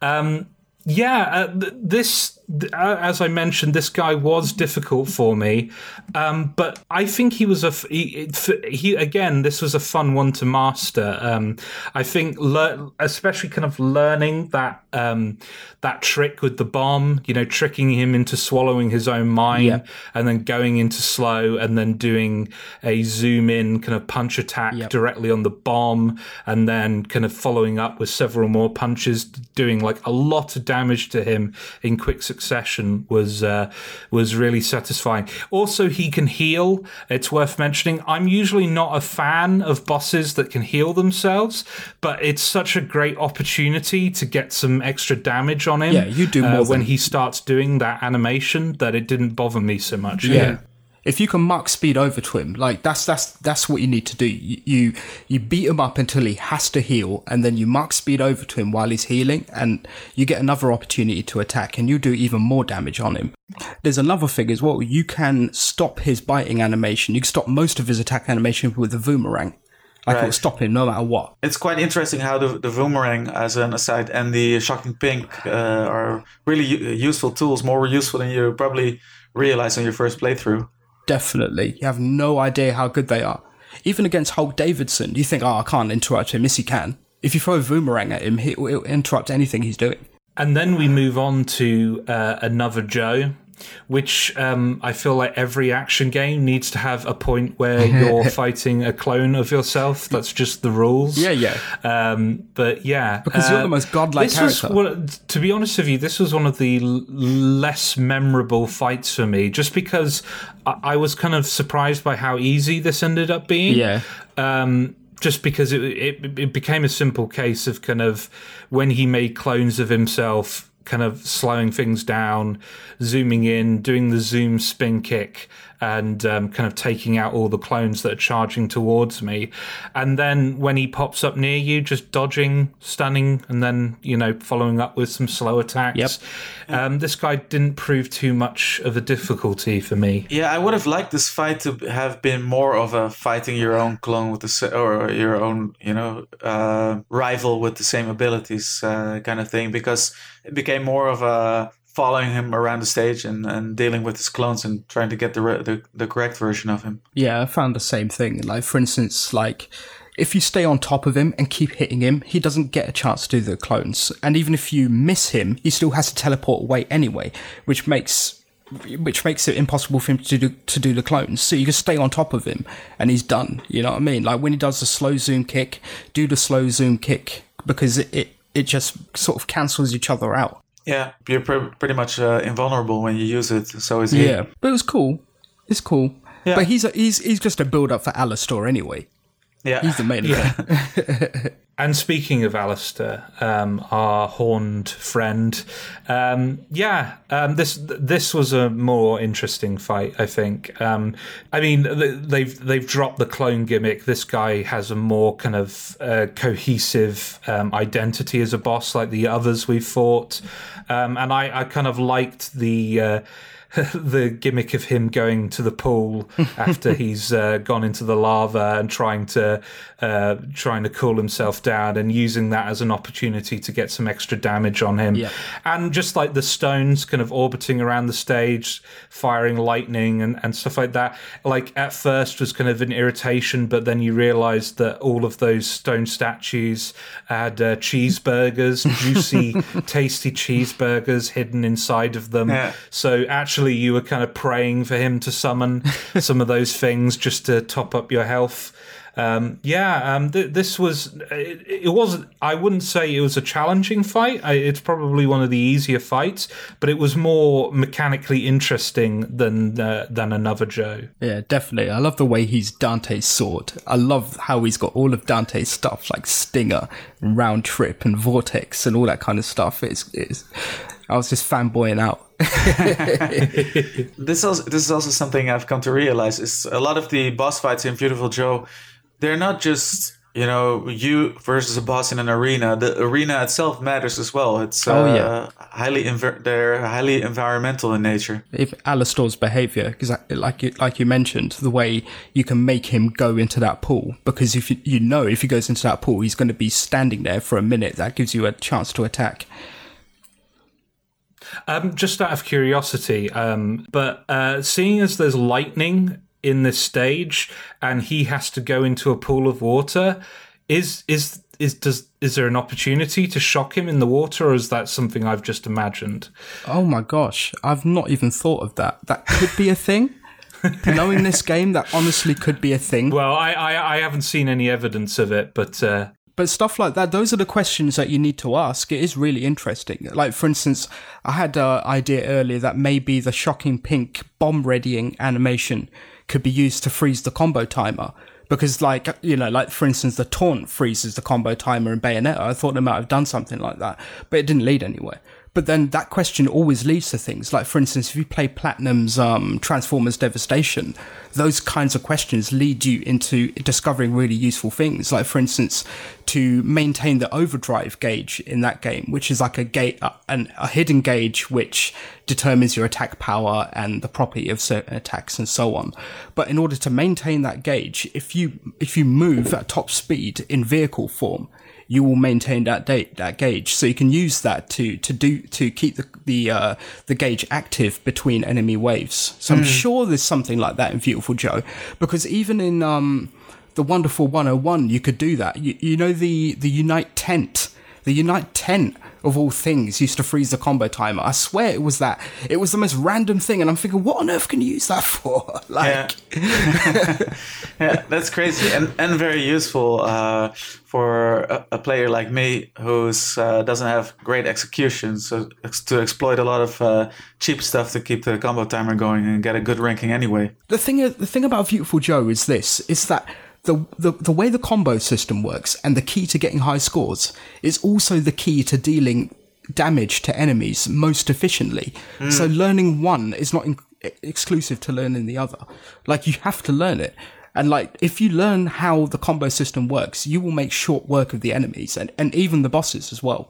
Speaker 1: Um, yeah, uh, th- this, th- as I mentioned, this guy was difficult for me, um, but I think he was a he, he again. This was a fun one to master. Um, I think, lear- especially kind of learning that um, that trick with the bomb. You know, tricking him into swallowing his own mine,
Speaker 3: Yeah.
Speaker 1: and then going into slow, and then doing a zoom in kind of punch attack
Speaker 3: Yep.
Speaker 1: directly on the bomb, and then kind of following up with several more punches, doing like a lot of damage to him in quick succession succession was uh, was really satisfying. Also, he can heal. It's worth mentioning. I'm usually not a fan of bosses that can heal themselves, but it's such a great opportunity to get some extra damage on him.
Speaker 3: Yeah, you do
Speaker 1: uh,
Speaker 3: more
Speaker 1: when he starts doing that animation that it didn't bother me so much.
Speaker 3: Yeah. If you can Mach speed over to him, like that's that's that's what you need to do. You, you you beat him up until he has to heal, and then you Mach speed over to him while he's healing, and you get another opportunity to attack, and you do even more damage on him. There's another thing as well. You can stop his biting animation. You can stop most of his attack animation with a boomerang. Like it'll stop him no matter what.
Speaker 2: It's quite interesting how the, the boomerang, as an aside, and the shocking pink uh, are really u- useful tools, more useful than you probably realize on your first playthrough.
Speaker 3: Definitely. You have no idea how good they are. Even against Hulk Davidson, you think, oh, I can't interrupt him. Yes, he can. If you throw a boomerang at him, he'll, he'll interrupt anything he's doing.
Speaker 1: And then we move on to uh, another Joe, which um, I feel like every action game needs to have a point where you're fighting a clone of yourself. That's just the rules.
Speaker 3: yeah. Yeah.
Speaker 1: Um, but yeah,
Speaker 3: Because you're the most godlike
Speaker 1: this was
Speaker 3: character.
Speaker 1: one- to be honest with you, this was one of the l- less memorable fights for me, just because I, I was kind of surprised by how easy this ended up being
Speaker 3: Yeah.
Speaker 1: um, just because it, it it became a simple case of kind of when he made clones of himself, kind of slowing things down, zooming in, doing the zoom spin kick, and um, kind of taking out all the clones that are charging towards me. And then when he pops up near you, just dodging, stunning, and then you know following up with some slow attacks.
Speaker 3: Yep.
Speaker 1: Um, this guy didn't prove too much of a difficulty for me.
Speaker 2: Yeah, I would have liked this fight to have been more of a fighting your own clone with the sa- or your own, you know, uh, rival with the same abilities, uh, kind of thing, because it became more of a following him around the stage and, and dealing with his clones and trying to get the, re- the the correct version of him.
Speaker 3: Yeah, I found the same thing. Like, for instance, like, if you stay on top of him and keep hitting him, he doesn't get a chance to do the clones. And even if you miss him, he still has to teleport away anyway, which makes which makes it impossible for him to do to do the clones. So you can stay on top of him and he's done. You know what I mean? Like when he does the slow zoom kick, do the slow zoom kick because it it, it just sort of cancels each other out.
Speaker 2: Yeah, you're pre- pretty much uh, invulnerable when you use it. So is he.
Speaker 3: Yeah, but it was cool. It's cool.
Speaker 2: Yeah.
Speaker 3: But he's a, he's he's just a build up for Alastor anyway.
Speaker 2: Yeah.
Speaker 3: He's the main event.
Speaker 1: And speaking of Alastor, um, our horned friend, um, yeah, um, this this was a more interesting fight, I think. Um, I mean, they've they've dropped the clone gimmick. This guy has a more kind of uh, cohesive um, identity as a boss, like the others we've fought, um, and I, I kind of liked the. Uh, the gimmick of him going to the pool after he's uh, gone into the lava and trying to uh, trying to cool himself down and using that as an opportunity to get some extra damage on him.
Speaker 3: Yeah.
Speaker 1: And just like the stones kind of orbiting around the stage, firing lightning and, and stuff like that. Like at first was kind of an irritation, but then you realized that all of those stone statues had uh, cheeseburgers, juicy, tasty cheeseburgers hidden inside of them.
Speaker 2: Yeah.
Speaker 1: So actually, you were kind of praying for him to summon some of those things just to top up your health. Um, yeah, um, th- this was it, it was. I wouldn't say it was a challenging fight. I, it's probably one of the easier fights, but it was more mechanically interesting than uh, than another Joe.
Speaker 3: Yeah, definitely. I love the way he's Dante's sword. I love how he's got all of Dante's stuff like Stinger, Round Trip, and Vortex, and all that kind of stuff. It's, it's I was just fanboying out.
Speaker 2: this also this is also something I've come to realize is a lot of the boss fights in Viewtiful Joe, they're not just you know you versus a boss in an arena. The arena itself matters as well. It's uh,
Speaker 3: Oh, yeah.
Speaker 2: highly env- they're highly environmental in nature.
Speaker 3: If Alastor's behavior, because like you, like you mentioned, the way you can make him go into that pool, because if you, you know if he goes into that pool, he's going to be standing there for a minute. That gives you a chance to attack.
Speaker 1: Um, just out of curiosity, um, but uh, seeing as there's lightning in this stage and he has to go into a pool of water, is is is does is there an opportunity to shock him in the water, or is that something I've just imagined?
Speaker 3: Oh my gosh, I've not even thought of that. That could be a thing. Knowing this game, that honestly could be a thing.
Speaker 1: Well, I I, I haven't seen any evidence of it, but uh,
Speaker 3: but stuff like that, those are the questions that you need to ask. It is really interesting. Like, for instance, I had an idea earlier that maybe the shocking pink bomb readying animation could be used to freeze the combo timer. Because, like, you know, like for instance, the taunt freezes the combo timer in Bayonetta. I thought they might have done something like that, but it didn't lead anywhere. But then that question always leads to things like, for instance, if you play Platinum's um, Transformers Devastation, those kinds of questions lead you into discovering really useful things. Like, for instance, to maintain the overdrive gauge in that game, which is like a gate, a hidden gauge which determines your attack power and the property of certain attacks and so on. But in order to maintain that gauge, if you if you move at top speed in vehicle form, you will maintain that date that gauge. So you can use that to to do to keep the the uh, the gauge active between enemy waves. So I'm sure there's something like that in Viewtiful Joe, because even in um, the Wonderful 101, you could do that. You, you know the the Unite tent, the Unite tent of all things used to freeze the combo timer. I swear it was that. It was the most random thing, and I'm thinking, what on earth can you use that for? like,
Speaker 2: yeah, that's crazy and, and very useful uh, for a, a player like me who uh, doesn't have great execution. So to exploit a lot of uh, cheap stuff to keep the combo timer going and get a good ranking anyway.
Speaker 3: the thing the thing about Viewtiful Joe is this: is that the, the the way the combo system works and the key to getting high scores is also the key to dealing damage to enemies most efficiently. Hmm. So learning one is not in, exclusive to learning the other. Like you have to learn it. And like if you learn how the combo system works, you will make short work of the enemies and, and even the bosses as well.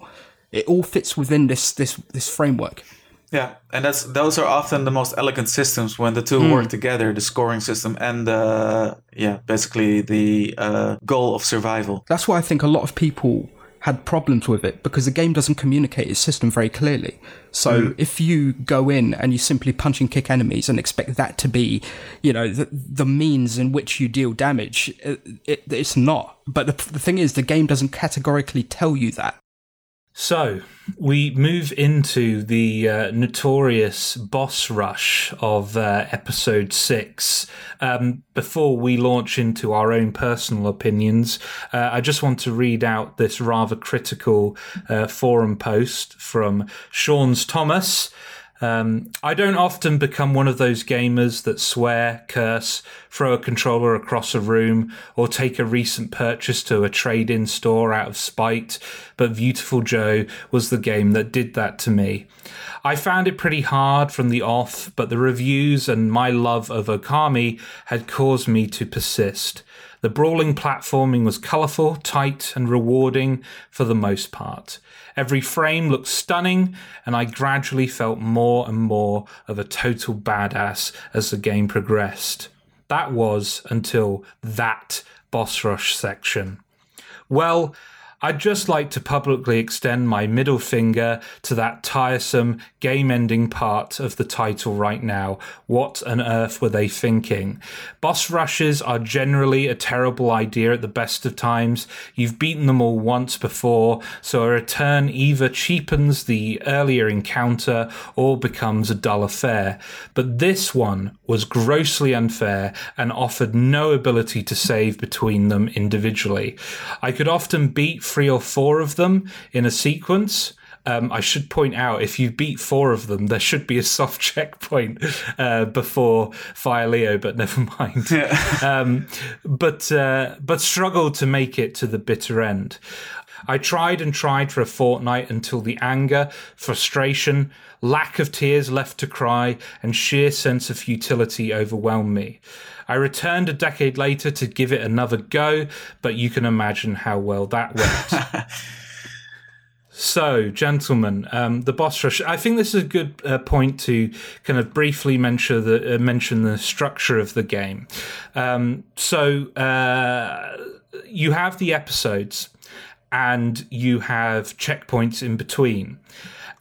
Speaker 3: It all fits within this this this framework.
Speaker 2: Yeah, and that's those are often the most elegant systems when the two work together: the scoring system and uh, yeah, basically the uh, goal of survival.
Speaker 3: That's why I think a lot of people had problems with it because the game doesn't communicate its system very clearly. So if you go in and you simply punch and kick enemies and expect that to be, you know, the, the means in which you deal damage, it, it, it's not. But the, the thing is, the game doesn't categorically tell you that.
Speaker 1: So we move into the uh, notorious boss rush of uh, episode six. Um, before we launch into our own personal opinions, uh, I just want to read out this rather critical uh, forum post from Sean's Thomas. Um, I don't often become one of those gamers that swear, curse, throw a controller across a room, or take a recent purchase to a trade in store out of spite, but Viewtiful Joe was the game that did that to me. I found it pretty hard from the off, but the reviews and my love of Okami had caused me to persist. The brawling platforming was colourful, tight, and rewarding for the most part. Every frame looked stunning, and I gradually felt more and more of a total badass as the game progressed. That was until that boss rush section. Well, I'd just like to publicly extend my middle finger to that tiresome game ending part of the title right now. What on earth were they thinking? Boss rushes are generally a terrible idea at the best of times. You've beaten them all once before, so a return either cheapens the earlier encounter or becomes a dull affair. But this one was grossly unfair and offered no ability to save between them individually. I could often beat three or four of them in a sequence. Um, I should point out if you beat four of them, there should be a soft checkpoint uh, before Fire Leo, but never mind. um, but uh, but struggled to make it to the bitter end. I tried and tried for a fortnight until the anger, frustration, lack of tears left to cry, and sheer sense of futility overwhelmed me. I returned a decade later to give it another go, but you can imagine how well that went. So, gentlemen, um, the boss rush. I think this is a good uh, point to kind of briefly mention the uh, mention the structure of the game. Um, so, uh, you have the episodes, and you have checkpoints in between.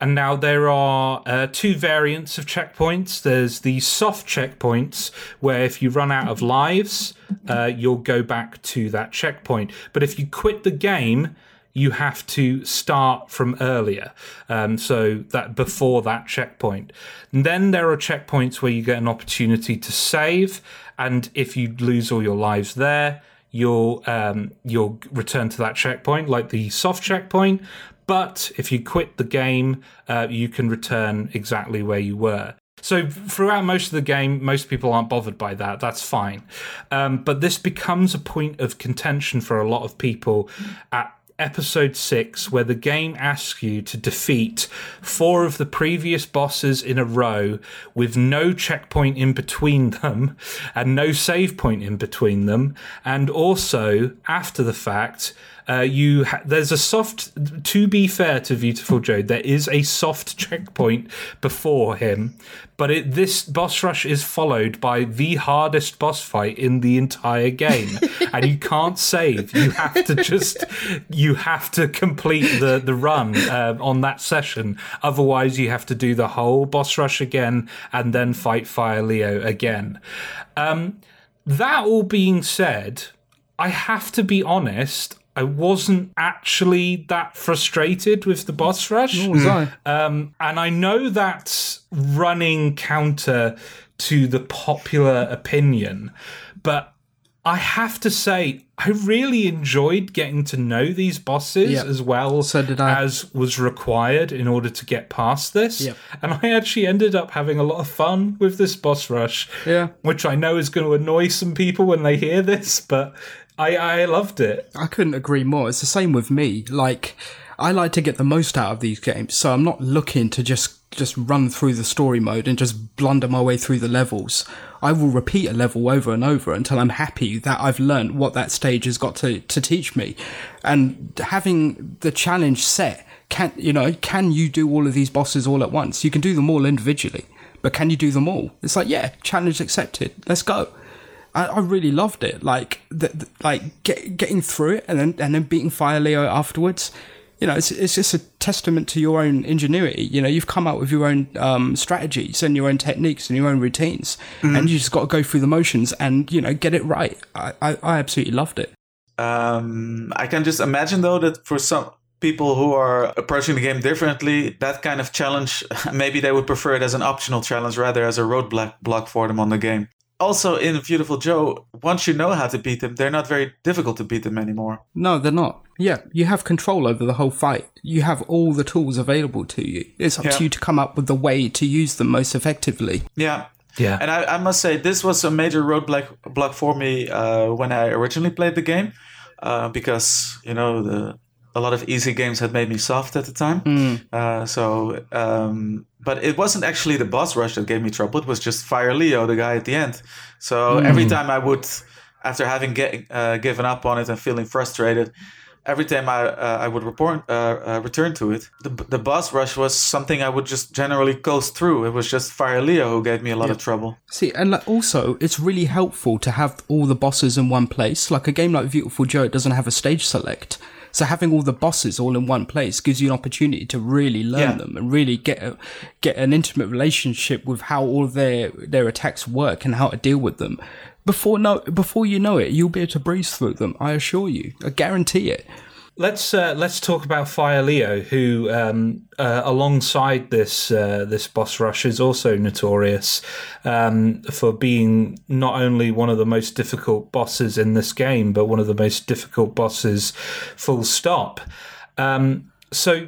Speaker 1: And now there are uh, two variants of checkpoints. There's the soft checkpoints, where if you run out of lives, uh, you'll go back to that checkpoint. But if you quit the game, you have to start from earlier. Um, so that before that checkpoint. And then there are checkpoints where you get an opportunity to save. And if you lose all your lives there, you'll um, you'll return to that checkpoint, like the soft checkpoint. But if you quit the game, uh, you can return exactly where you were. So throughout most of the game, most people aren't bothered by that. That's fine. Um, but this becomes a point of contention for a lot of people at episode 6 where the game asks you to defeat four of the previous bosses in a row with no checkpoint in between them and no save point in between them and also after the fact uh, you ha- there's a soft to be fair to Viewtiful Joe there is a soft checkpoint before him but it, this boss rush is followed by the hardest boss fight in the entire game. And you can't save. You have to just you have to complete the the run uh, on that session. Otherwise you have to do the whole boss rush again and then fight fire leo again. Um, that all being said i have to be honest I wasn't actually that frustrated with the boss rush.
Speaker 3: What was I?
Speaker 1: Um, and I know that's running counter to the popular opinion, but I have to say, I really enjoyed getting to know these bosses
Speaker 3: Yeah.
Speaker 1: as well
Speaker 3: So
Speaker 1: as was required in order to get past this.
Speaker 3: Yep.
Speaker 1: And I actually ended up having a lot of fun with this boss rush,
Speaker 3: Yeah.
Speaker 1: which I know is going to annoy some people when they hear this, but I, I loved it.
Speaker 3: I couldn't agree more. It's the same with me. Like, I like to get the most out of these games, so I'm not looking to just just run through the story mode and just blunder my way through the levels. I will repeat a level over and over until I'm happy that I've learned what that stage has got to, to teach me. And having the challenge set, can you know, can you do all of these bosses all at once? You can do them all individually, but can you do them all? It's like, yeah, challenge accepted. Let's go. I, I really loved it. Like, the, the- like get, getting through it and then and then beating Fire Leo afterwards. You know, it's it's just a testament to your own ingenuity. You know, you've come up with your own um, strategies and your own techniques and your own routines, and you just got to go through the motions and you know get it right. I, I, I absolutely loved it.
Speaker 2: Um, I can just imagine though that for some people who are approaching the game differently, that kind of challenge, maybe they would prefer it as an optional challenge rather as a roadblock block for them on the game. Also, in Viewtiful Joe, once you know how to beat them, they're not very difficult to beat them anymore.
Speaker 3: No, they're not. Yeah, you have control over the whole fight. You have all the tools available to you. It's up
Speaker 2: Yeah.
Speaker 3: to you to come up with the way to use them most effectively.
Speaker 2: Yeah.
Speaker 1: Yeah.
Speaker 2: And I, I must say, this was a major roadblock block for me uh, when I originally played the game, uh, because you know the a lot of easy games had made me soft at the time. Uh, so, um, but it wasn't actually the boss rush that gave me trouble. It was just Fire Leo, the guy at the end. So every time I would, after having get, uh, given up on it and feeling frustrated. Every time I uh, I would report, uh, uh, return to it, the, the boss rush was something I would just generally coast through. It was just Fire Leo who gave me a lot of trouble.
Speaker 3: See, and like, also, it's really helpful to have all the bosses in one place. Like a game like Viewtiful Joe, it doesn't have a stage select. So having all the bosses all in one place gives you an opportunity to really learn
Speaker 2: Yeah.
Speaker 3: them and really get a, get an intimate relationship with how all their their attacks work and how to deal with them. Before no, before you know it, you'll be able to breeze through them. I assure you. I guarantee it.
Speaker 1: Let's uh, let's talk about Fire Leo, who um, uh, alongside this uh, this boss rush is also notorious um, for being not only one of the most difficult bosses in this game, but one of the most difficult bosses, full stop. Um, so,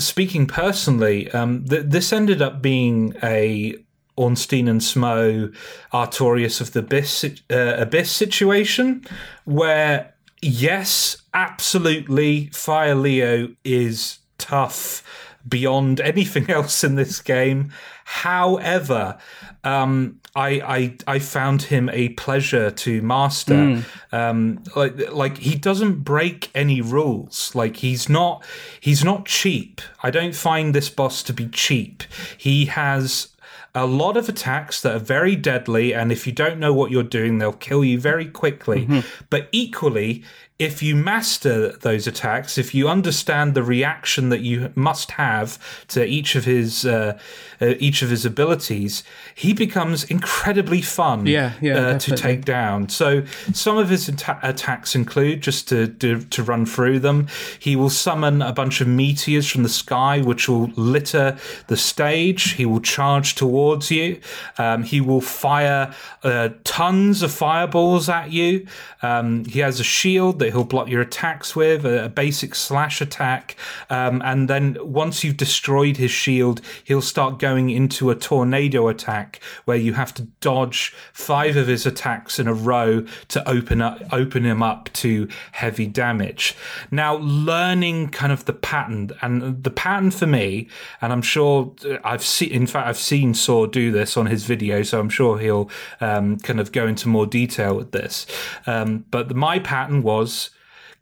Speaker 1: speaking personally, um, th- this ended up being a Ornstein and Smough Artorias of the Abyss, uh, Abyss situation, where yes, absolutely, Fire Leo is tough beyond anything else in this game. However, um, I, I I found him a pleasure to master. Um, like like he doesn't break any rules. Like he's not he's not cheap. I don't find this boss to be cheap. He has a lot of attacks that are very deadly, and if you don't know what you're doing, they'll kill you very quickly. Mm-hmm. But equally, if you master those attacks, if you understand the reaction that you must have to each of his uh, uh, each of his abilities, he becomes incredibly fun
Speaker 3: Yeah, yeah,
Speaker 1: uh, to take down. So some of his atta- attacks include just to, to to run through them. He will summon a bunch of meteors from the sky, which will litter the stage. He will charge towards you. Um, he will fire uh, tons of fireballs at you. Um, he has a shield that he'll block your attacks with, a, a basic slash attack, um, and then once you've destroyed his shield, he'll start going into a tornado attack where you have to dodge five of his attacks in a row to open up open him up to heavy damage. Now, learning kind of the pattern and the pattern for me, and I'm sure uh, I've seen. In fact, I've seen Saur do this on his video, so I'm sure he'll um, kind of go into more detail with this. Um, but my pattern was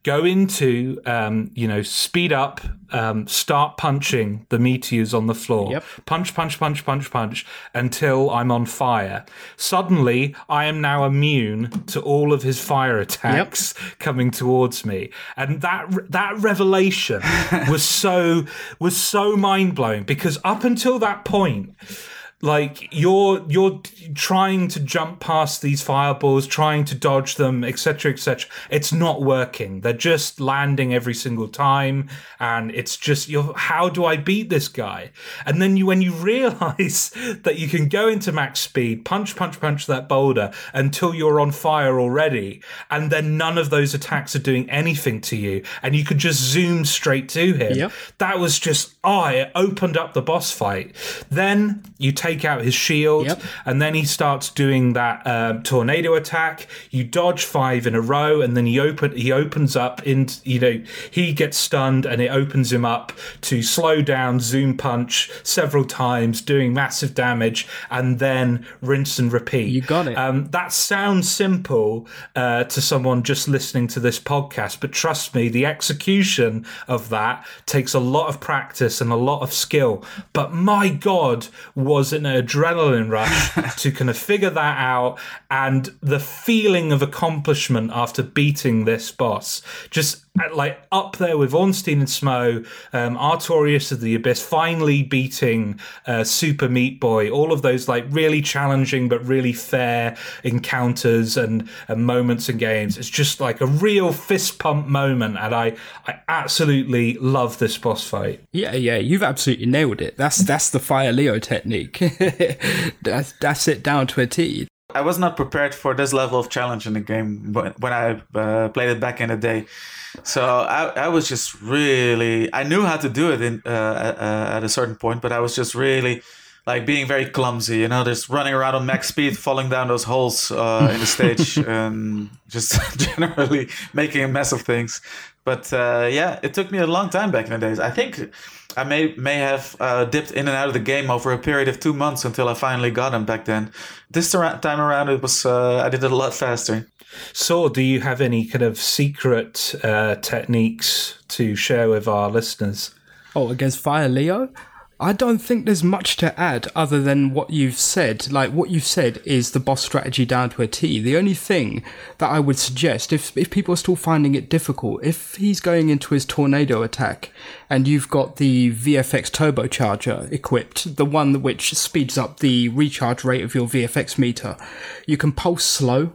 Speaker 1: go into um, you know speed up um, start punching the meteors on the floor.
Speaker 3: Yep.
Speaker 1: punch punch punch punch punch until i'm on fire. Suddenly i am now immune to all of his fire attacks coming towards me. And that that revelation was so was so mind-blowing because up until that point like you're you're trying to jump past these fireballs trying to dodge them etc etc it's not working. They're just landing every single time and it's just you're how do i beat this guy? And then you when you realize that you can go into max speed punch punch punch that boulder until you're on fire already and then none of those attacks are doing anything to you and you could just zoom straight to him.
Speaker 3: Yep.
Speaker 1: that was just oh it opened up the boss fight. Then you take out his shield
Speaker 3: Yep.
Speaker 1: and then he starts doing that um, tornado attack you dodge five in a row and then he open he opens up in you know he gets stunned and it opens him up to slow down zoom punch several times doing massive damage and then rinse and repeat
Speaker 3: You got it.
Speaker 1: um, that sounds simple uh, to someone just listening to this podcast, but trust me, the execution of that takes a lot of practice and a lot of skill. But my God, was an adrenaline rush to kind of figure that out and the feeling of accomplishment after beating this boss. Just like up there with Ornstein and Smough, um, Artorias of the Abyss, finally beating uh, Super Meat Boy, all of those like really challenging but really fair encounters and, and moments and games. It's just like a real fist pump moment, and I I absolutely love this boss fight.
Speaker 3: Yeah, yeah, you've absolutely nailed it. That's that's the Fire Leo technique. that's that's it down to a T.
Speaker 2: I was not prepared for this level of challenge in the game when, when I uh, played it back in the day. So I, I was just really I knew how to do it in uh, uh, at a certain point, but I was just really like being very clumsy. You know, just running around on max speed, falling down those holes uh, in the stage, and just generally making a mess of things. But uh, yeah, it took me a long time back in the days. I think I may may have uh, dipped in and out of the game over a period of two months until I finally got him back then. This time around, it was uh, I did it a lot faster.
Speaker 1: So, do you have any kind of secret uh, techniques to share with our listeners?
Speaker 3: Oh, against Fire Leo? I don't think there's much to add other than what you've said. Like, what you've said is the boss strategy down to a T. The only thing that I would suggest, if, if people are still finding it difficult, if he's going into his tornado attack and you've got the VFX turbocharger equipped, the one which speeds up the recharge rate of your VFX meter, you can pulse slow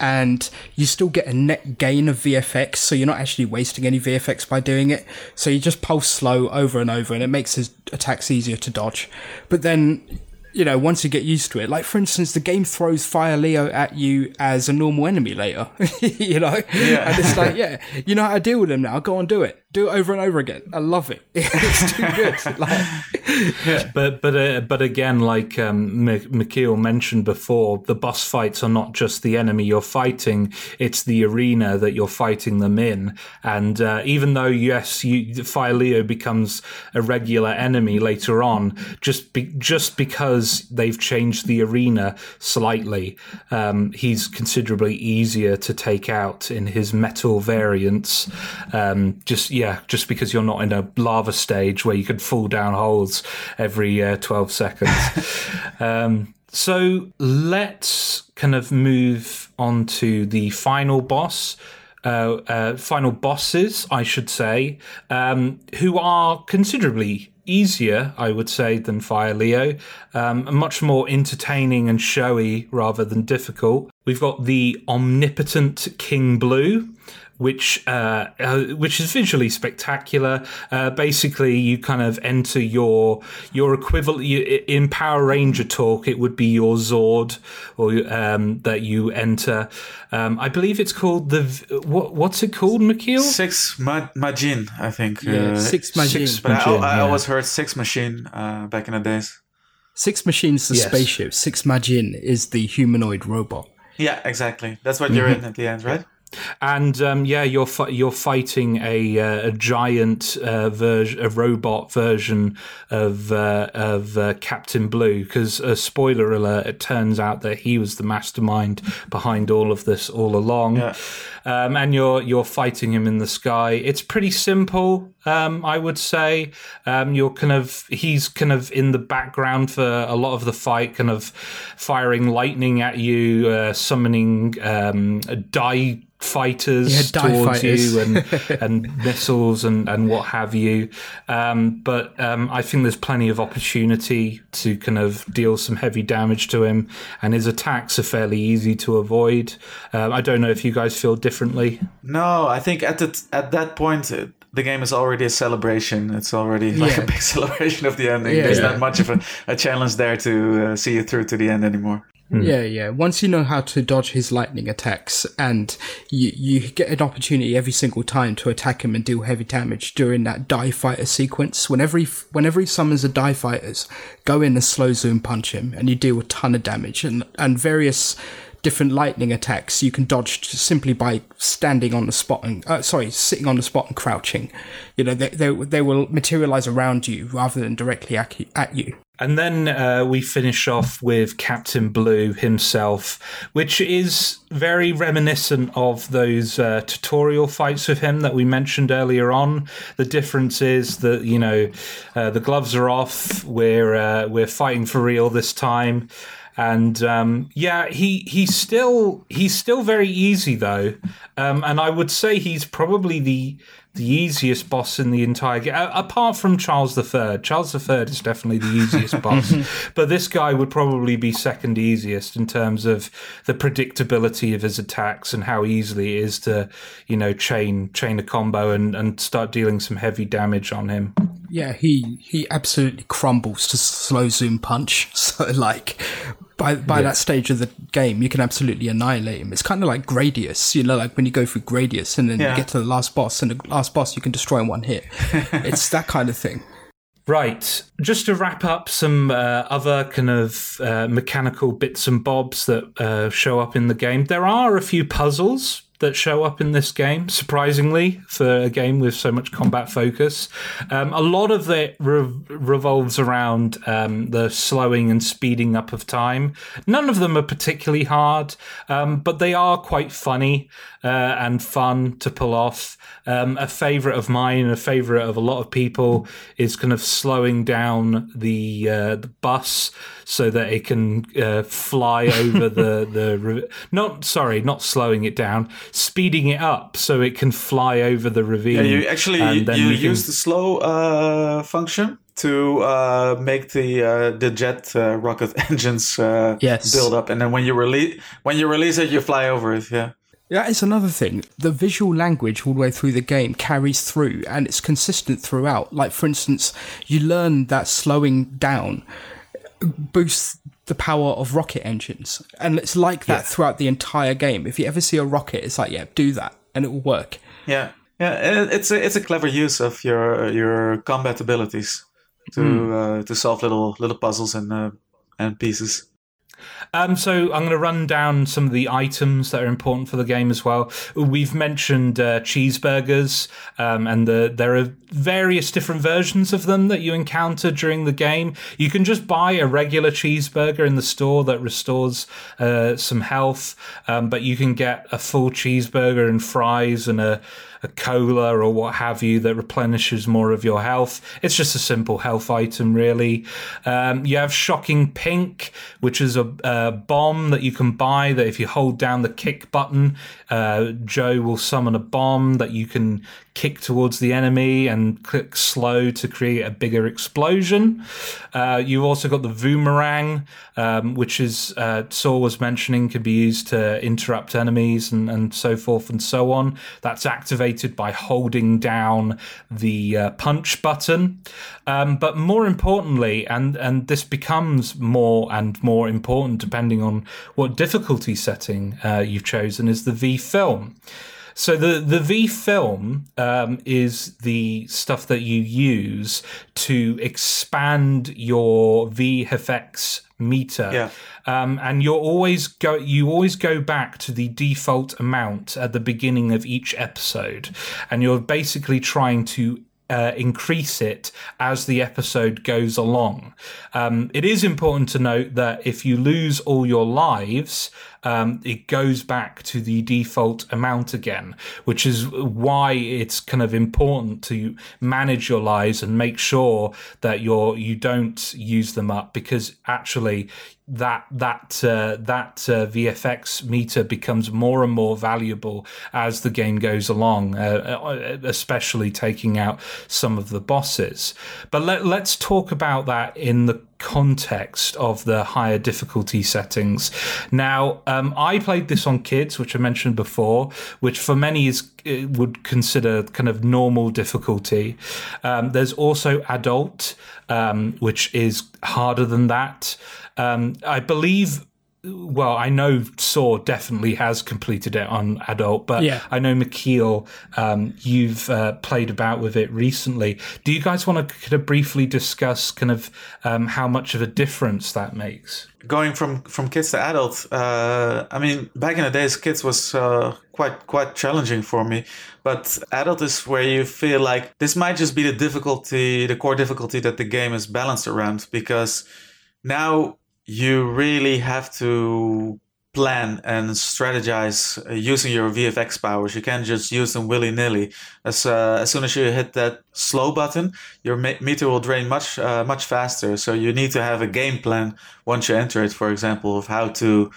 Speaker 3: and you still get a net gain of VFX, so you're not actually wasting any VFX by doing it. So you just pulse slow over and over, and it makes his attacks easier to dodge. But then, you know, once you get used to it, like for instance, the game throws Fire Leo at you as a normal enemy later, you know,
Speaker 2: Yeah.
Speaker 3: and it's like, yeah, you know how to deal with him now. Go on, do it, do it over and over again. I love it. it's too good. Like,
Speaker 1: But but uh, but again, like um, M- Michiel mentioned before, the boss fights are not just the enemy you're fighting; it's the arena that you're fighting them in. And uh, even though yes, you, Fire Leo becomes a regular enemy later on, just be, just because they've changed the arena slightly, um, he's considerably easier to take out in his metal variants. Um, just yeah, just because you're not in a lava stage where you can fall down holes every uh, 12 seconds. um, so let's kind of move on to the final boss. uh, uh, final bosses, I should say, um, who are considerably easier, I would say, than Fire Leo. Um, much more entertaining and showy rather than difficult. We've got the omnipotent King Blue, which uh, uh, which is visually spectacular. Uh, basically, you kind of enter your your equivalent you, in Power Ranger talk. It would be your Zord, or um, that you enter. Um, I believe it's called the what, what's it called, Michiel?
Speaker 2: Six ma- Majin, I think.
Speaker 3: Yeah,
Speaker 2: uh,
Speaker 3: Six Majin.
Speaker 1: Six
Speaker 2: But I,
Speaker 1: Majin,
Speaker 2: I
Speaker 1: yeah.
Speaker 2: always heard Six Machine uh, back in the days.
Speaker 3: Six Machines the
Speaker 1: Yes.
Speaker 3: spaceship. Six Majin is the humanoid robot.
Speaker 2: Yeah, exactly. That's what you're in at the end, right?
Speaker 1: And um, yeah, you're fi- you're fighting a uh, a giant uh, version, a robot version of uh, of uh, Captain Blue. Because uh, spoiler alert, it turns out that he was the mastermind behind all of this all along.
Speaker 2: Yeah.
Speaker 1: Um, and you're you're fighting him in the sky. It's pretty simple, um, I would say. Um, you're kind of he's kind of in the background for a lot of the fight, kind of firing lightning at you, uh, summoning um, die fighters
Speaker 3: Yeah, die
Speaker 1: towards
Speaker 3: fighters.
Speaker 1: you and and missiles and and what have you. Um, but um, I think there's plenty of opportunity to kind of deal some heavy damage to him, and his attacks are fairly easy to avoid. Um, I don't know if you guys feel differently.
Speaker 2: No, I think at the at that point the game is already a celebration. It's already like
Speaker 3: Yeah.
Speaker 2: a big celebration of the ending.
Speaker 3: Yeah,
Speaker 2: There's
Speaker 3: yeah.
Speaker 2: not much of a, a challenge there to uh, see you through to the end anymore.
Speaker 3: Yeah, yeah. Once you know how to dodge his lightning attacks, and you you get an opportunity every single time to attack him and deal heavy damage during that die fighter sequence. Whenever he whenever he summons the die fighters, go in and slow zoom punch him, and you deal a ton of damage and and various different lightning attacks you can dodge simply by standing on the spot and uh, sorry sitting on the spot and crouching you know they, they, they will materialize around you rather than directly at you,
Speaker 1: And then uh, we finish off with Captain Blue himself, which is very reminiscent of those uh, tutorial fights with him that we mentioned earlier on. The difference is that you know uh, the gloves are off. We're uh, we're fighting for real this time. And um, yeah, he he's still he's still very easy though, um, and I would say he's probably the the easiest boss in the entire game, apart from Charles III. Charles III is definitely the easiest boss, but this guy would probably be second easiest in terms of the predictability of his attacks and how easily it is to, you know, chain chain a combo and, and start dealing some heavy damage on him.
Speaker 3: Yeah, he he absolutely crumbles to slow zoom punch. So like by by that stage of the game, you can absolutely annihilate him. It's kind of like Gradius, you know, like when you go through Gradius and then
Speaker 2: Yeah.
Speaker 3: you get to the last boss, and the last boss you can destroy in one hit. it's that kind of thing.
Speaker 1: Right. Just to wrap up some uh, other kind of uh, mechanical bits and bobs that uh, show up in the game. There are a few puzzles that show up in this game, surprisingly, for a game with so much combat focus. Um, a lot of it re- revolves around um, the slowing and speeding up of time. None of them are particularly hard, um, but they are quite funny uh, and fun to pull off. Um, a favorite of mine, a favorite of a lot of people, is kind of slowing down the uh, the bus so that it can uh, fly over the the not sorry, not slowing it down, speeding it up so it can fly over the ravine.
Speaker 2: Yeah, you actually
Speaker 1: and
Speaker 2: you,
Speaker 1: then
Speaker 2: you
Speaker 1: we can-
Speaker 2: use the slow uh, function to uh, make the uh, the jet uh, rocket engines uh,
Speaker 3: Yes.
Speaker 2: build up, and then when you release when you release it, you fly over it. Yeah.
Speaker 3: That is another thing. The visual language all the way through the game carries through and it's consistent throughout. Like, for instance, you learn that slowing down boosts the power of rocket engines. And it's like that throughout the entire game. If you ever see a rocket, it's like, yeah, do that and it will work.
Speaker 2: Yeah, yeah, it's a it's a clever use of your your combat abilities to
Speaker 1: Hmm.
Speaker 2: uh, to solve little little puzzles and uh, and pieces.
Speaker 1: Um, so I'm going to run down some of the items that are important for the game as well. We've mentioned uh, cheeseburgers, um, and the, there are various different versions of them that you encounter during the game. You can just buy a regular cheeseburger in the store that restores uh, some health, um, but you can get a full cheeseburger and fries and a a cola or what have you that replenishes more of your health. It's just a simple health item, really. Um, you have Shocking Pink, which is a, a, bomb that you can buy. That if you hold down the kick button, uh, Joe will summon a bomb that you can kick towards the enemy and click slow to create a bigger explosion. Uh, you've also got the Boomerang, um, which is uh, Saur was mentioning can be used to interrupt enemies and, and so forth and so on. That's activated by holding down the uh, punch button. Um, but more importantly, and and this becomes more and more important depending on what difficulty setting uh, you've chosen, is the V film. So the the V film um, is the stuff that you use to expand your VFX meter.
Speaker 2: Yeah.
Speaker 1: Um, and you're always go you always go back to the default amount at the beginning of each episode, and you're basically trying to uh, increase it as the episode goes along. Um, it is important to note that if you lose all your lives, um, it goes back to the default amount again, which is why it's kind of important to manage your lives and make sure that you're you don't use them up because actually that that uh, that uh, VFX meter becomes more and more valuable as the game goes along, uh, uh, especially taking out some of the bosses. But let, let's talk about that in the context of the higher difficulty settings. Now, um, I played this on kids, which I mentioned before, which for many is uh, would consider kind of normal difficulty. Um, there's also adult, um, which is harder than that. Um, I believe well, I know Saur definitely has completed it on adult, but
Speaker 3: yeah.
Speaker 1: I know Michiel, um, you've uh, played about with it recently. Do you guys want to kind of briefly discuss kind of um, how much of a difference that makes?
Speaker 2: Going from from kids to adults, uh, I mean, back in the days, kids was uh, quite quite challenging for me, but adult is where you feel like this might just be the difficulty, the core difficulty that the game is balanced around, because now you really have to plan and strategize uh, using your VFX powers. You can't just use them willy nilly. As uh, as soon as you hit that slow button, your meter will drain much uh, much faster. So you need to have a game plan once you enter it. For example, of how to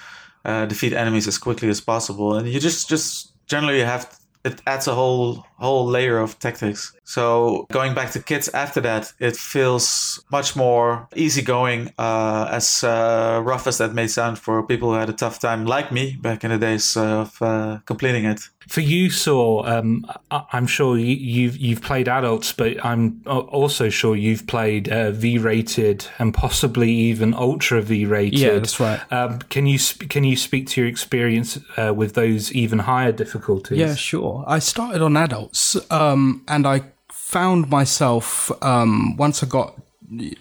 Speaker 2: uh, defeat enemies as quickly as possible, and you just just generally have it adds a whole whole layer of tactics. So going back to kids after that, it feels much more easygoing, uh, as uh, rough as that may sound for people who had a tough time like me back in the days of uh, completing it.
Speaker 1: For you, Saur, um, I'm sure you, you've you've played adults, but I'm also sure you've played uh, V-rated and possibly even ultra V-rated.
Speaker 3: Yeah, that's right.
Speaker 1: Um, can you sp- can you speak to your experience uh, with those even higher difficulties?
Speaker 3: Yeah, sure. I started on adults, um, and I found myself um, once I got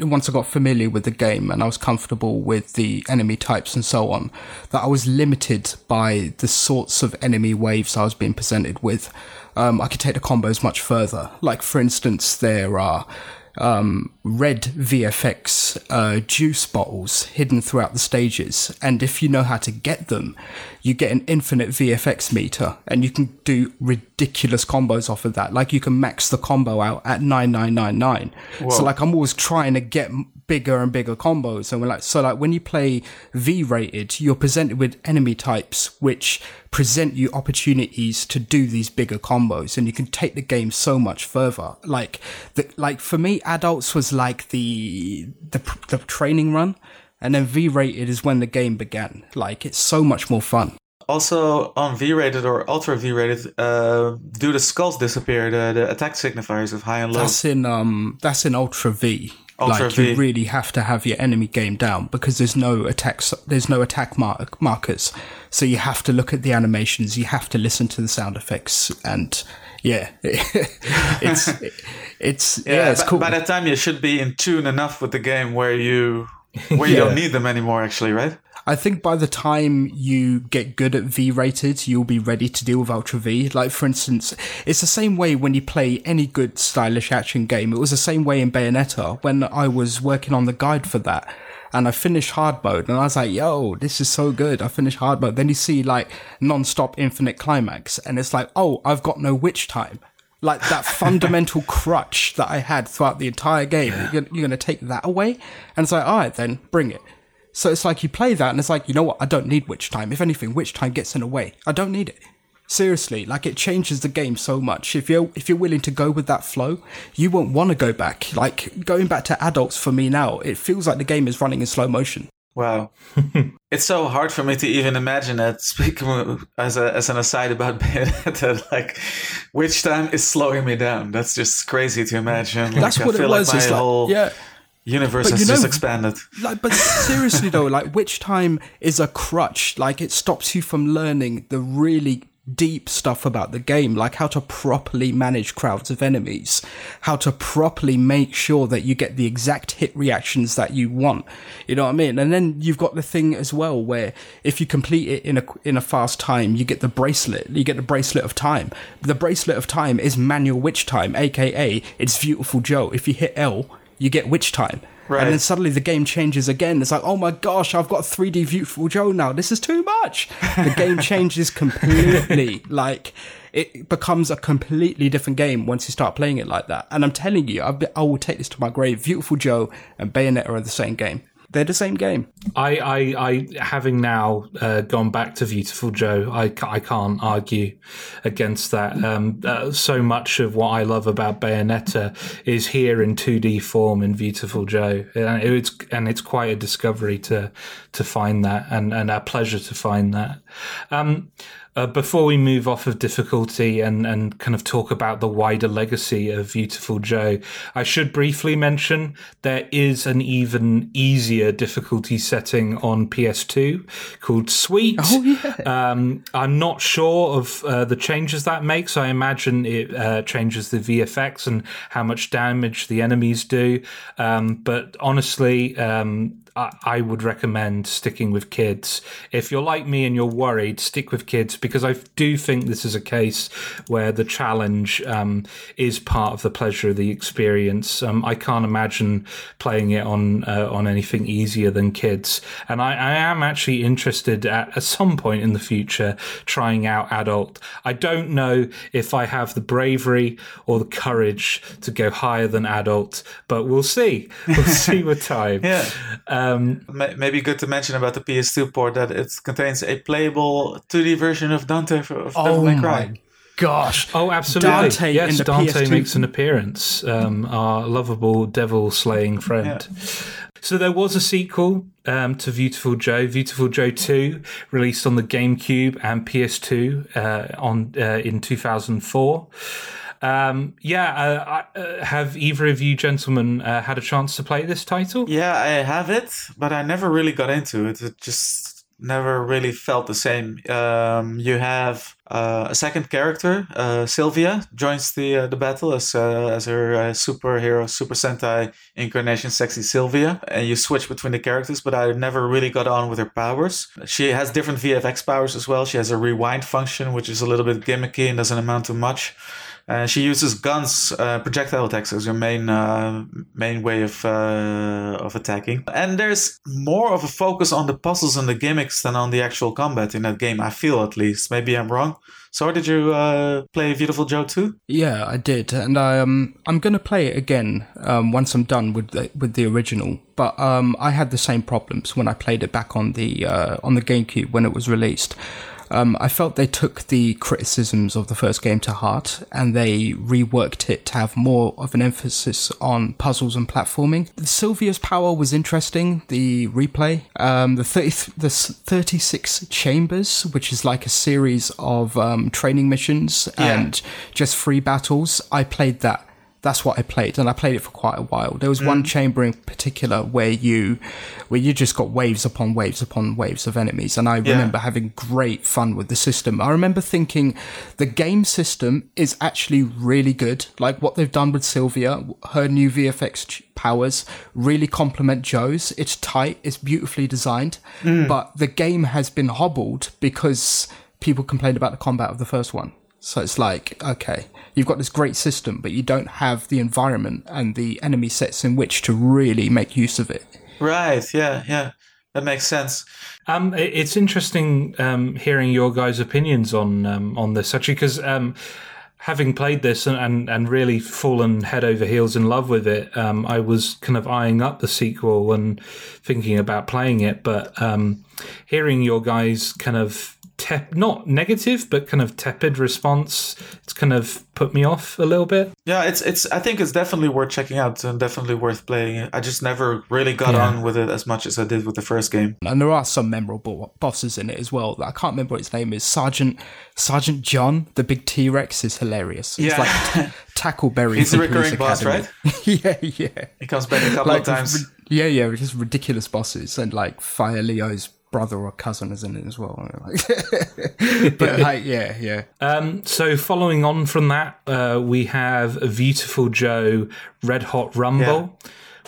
Speaker 3: once I got familiar with the game and I was comfortable with the enemy types and so on, that I was limited by the sorts of enemy waves I was being presented with. Um, I could take the combos much further. Like, for instance, there are um, red VFX uh, juice bottles hidden throughout the stages. And if you know how to get them, you get an infinite VFX meter and you can do ridiculous combos off of that. Like you can max the combo out at 9999. So like I'm always trying to get bigger and bigger combos. And we're like, so like when you play V rated, you're presented with enemy types which present you opportunities to do these bigger combos and you can take the game so much further. Like the, like for me, adults was like the, the, the training run and then V rated is when the game began. Like it's so much more fun.
Speaker 2: Also on V rated or ultra V rated, uh, do the skulls disappear? The, the attack signifiers of high and low.
Speaker 3: That's in um that's in ultra V.
Speaker 2: Ultra
Speaker 3: like
Speaker 2: V.
Speaker 3: you really have to have your enemy game down because there's no attacks there's no attack mark, markers. So you have to look at the animations, you have to listen to the sound effects and yeah, it's it's yeah,
Speaker 2: yeah
Speaker 3: it's cool.
Speaker 2: by that time you should be in tune enough with the game where you where you
Speaker 3: Yeah.
Speaker 2: don't need them anymore. Actually, right?
Speaker 3: I think by the time you get good at V rated, you'll be ready to deal with Ultra V. Like, for instance, it's the same way when you play any good stylish action game. It was the same way in Bayonetta when I was working on the guide for that. And I finished hard mode and I was like, yo, this is so good. I finished hard mode. Then you see like non-stop infinite climax and it's like, oh, I've got no witch time like that fundamental crutch that I had throughout the entire game. Yeah. You're, you're going to take that away, and it's like, all right, then bring it. So it's like you play that, and it's like, you know what? I don't need witch time. If anything, witch time gets in the way. I don't need it. Seriously, like it changes the game so much. If you're if you're willing to go with that flow, you won't want to go back. Like going back to adults for me now, it feels like the game is running in slow motion.
Speaker 2: Wow. it's so hard for me to even imagine that. Speaking as, a, as an aside about Bayonetta, like, witch time is slowing me down. That's just crazy to imagine.
Speaker 3: That's
Speaker 2: like,
Speaker 3: what
Speaker 2: I feel
Speaker 3: it was.
Speaker 2: Like my
Speaker 3: it's
Speaker 2: whole
Speaker 3: like, yeah.
Speaker 2: universe has know, just expanded.
Speaker 3: Like, but seriously though, like, witch time is a crutch. Like, it stops you from learning the really deep stuff about the game, like how to properly manage crowds of enemies, how to properly make sure that you get the exact hit reactions that you want. You know what I mean? And then you've got the thing as well where if you complete it in a in a fast time, you get the bracelet. You get the bracelet of time. The bracelet of time is manual witch time, aka it's Viewtiful Joe. If you hit L, you get witch time. Right. And then suddenly the game changes again. It's like, oh my gosh, I've got 3D Viewtiful Joe now. This is too much. The game changes completely. like, it becomes a completely different game once you start playing it like that. And I'm telling you, I, I will take this to my grave. Viewtiful Joe and Bayonetta are the same game they're the same game.
Speaker 1: I, I, I having now uh, gone back to Viewtiful Joe, I, I can't argue against that. Um, uh, so much of what I love about Bayonetta is here in 2D form in Viewtiful Joe, and it's and it's quite a discovery to to find that, and and a pleasure to find that. Um, uh, before we move off of difficulty and, and kind of talk about the wider legacy of Viewtiful Joe, I should briefly mention there is an even easier difficulty setting on PS2 called Sweet.
Speaker 3: Oh, yeah.
Speaker 1: Um, I'm not sure of uh, the changes that makes. I imagine it uh, changes the VFX and how much damage the enemies do. Um, but honestly, um, I, would recommend sticking with kids. If you're like me and you're worried, stick with kids because I do think this is a case where the challenge um, is part of the pleasure of the experience. Um, I can't imagine playing it on uh, on anything easier than kids, and I, I am actually interested at, at some point in the future trying out adult. I don't know if I have the bravery or the courage to go higher than adult, but we'll see. We'll see with time.
Speaker 2: yeah. Um, um, Maybe good to mention about the PS2 port that it contains a playable 2D version of Dante of oh Devil May Cry. My
Speaker 3: gosh!
Speaker 1: Oh, absolutely! Dante yes, Dante PS2. makes an appearance. Um, our lovable devil slaying friend. Yeah. So there was a sequel um, to Viewtiful Joe, Viewtiful Joe Two, released on the GameCube and PS2 uh, on uh, in 2004. Um, yeah, uh, uh, have either of you gentlemen uh, had a chance to play this title?
Speaker 2: Yeah, I have it, but I never really got into it. It just never really felt the same. Um, you have uh, a second character, uh, Sylvia, joins the uh, the battle as as her superhero Super Sentai incarnation, sexy Sylvia, and you switch between the characters. But I never really got on with her powers. She has different VFX powers as well. She has a rewind function, which is a little bit gimmicky and doesn't amount to much. Uh, she uses guns, uh, projectile attacks as her main uh, main way of uh, of attacking. And there's more of a focus on the puzzles and the gimmicks than on the actual combat in that game. I feel at least. Maybe I'm wrong. So, did you uh, play Viewtiful Joe too?
Speaker 3: Yeah, I did, and I, um, I'm to play it again um, once I'm done with the, with the original. But um, I had the same problems when I played it back on the on the GameCube when it was released. Um, I felt they took the criticisms of the first game to heart and they reworked it to have more of an emphasis on puzzles and platforming. Sylvia's power was interesting. The replay, um, the 30, the 36 chambers, which is like a series of um, training missions yeah. and just free battles. I played that that's what I played, and I played it for quite a while. There was one mm. chamber in particular where you, where you just got waves upon waves upon waves of enemies, and I remember having great fun with the system. I remember thinking the game system is actually really good. Like what they've done with Sylvia, her new VFX powers really complement Joe's. It's tight, it's beautifully designed, mm. but the game has been hobbled because people complained about the combat of the first one. So it's like, okay, you've got this great system, but you don't have the environment and the enemy sets in which to really make use of it.
Speaker 2: Right. Yeah. Yeah. That makes sense.
Speaker 1: Um, it's interesting um, hearing your guys' opinions on um, on this actually, because um, having played this and, and, and really fallen head over heels in love with it, um, I was kind of eyeing up the sequel and thinking about playing it. But um, hearing your guys' kind of tep- not negative, but kind of tepid response, it's kind of put me off a little bit.
Speaker 2: Yeah, it's it's. I think it's definitely worth checking out and definitely worth playing. I just never really got
Speaker 1: Yeah.
Speaker 2: on with it as much as I did with the first game.
Speaker 3: And there are some memorable bosses in it as well. I can't remember what his name is. Sergeant Sergeant John, the big T Rex, is hilarious. It's
Speaker 2: Yeah.
Speaker 3: like ta- Tackleberry.
Speaker 2: He's a recurring boss,
Speaker 3: Academy. yeah, yeah.
Speaker 2: He comes back a couple
Speaker 3: Like
Speaker 2: of times.
Speaker 3: ri- yeah, yeah, just ridiculous bosses and like Fire Leo's brother or cousin is in it as well. but like, yeah, yeah.
Speaker 1: Um, so following on from that, uh, we have a Viewtiful Joe Red Hot Rumble,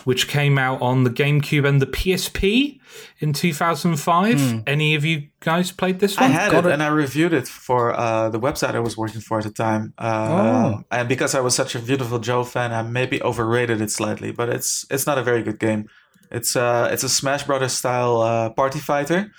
Speaker 1: which came out on the GameCube and the PSP in 2005. Any of you guys played this
Speaker 2: I
Speaker 1: one?
Speaker 2: had
Speaker 3: got
Speaker 2: it,
Speaker 3: it.
Speaker 2: and I reviewed it for uh, the website I was working for at the time. Uh,
Speaker 3: Oh.
Speaker 2: And because I was such a Viewtiful Joe fan, I maybe overrated it slightly, but it's it's not a very good game. It's uh it's a Smash Brothers style uh, party fighter,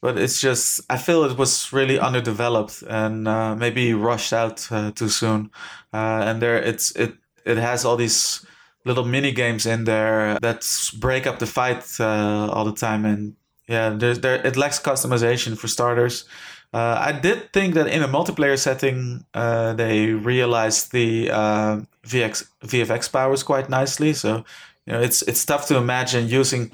Speaker 2: but it's just I feel it was really underdeveloped and uh, maybe rushed out uh, too soon. Uh, and there it's it it has all these little mini games in there that break up the fight uh, all the time and yeah there's there it lacks customization for starters uh, I did think that in a multiplayer setting, uh, they realized the uh, VX, VFX powers quite nicely. So, you know, it's it's tough to imagine using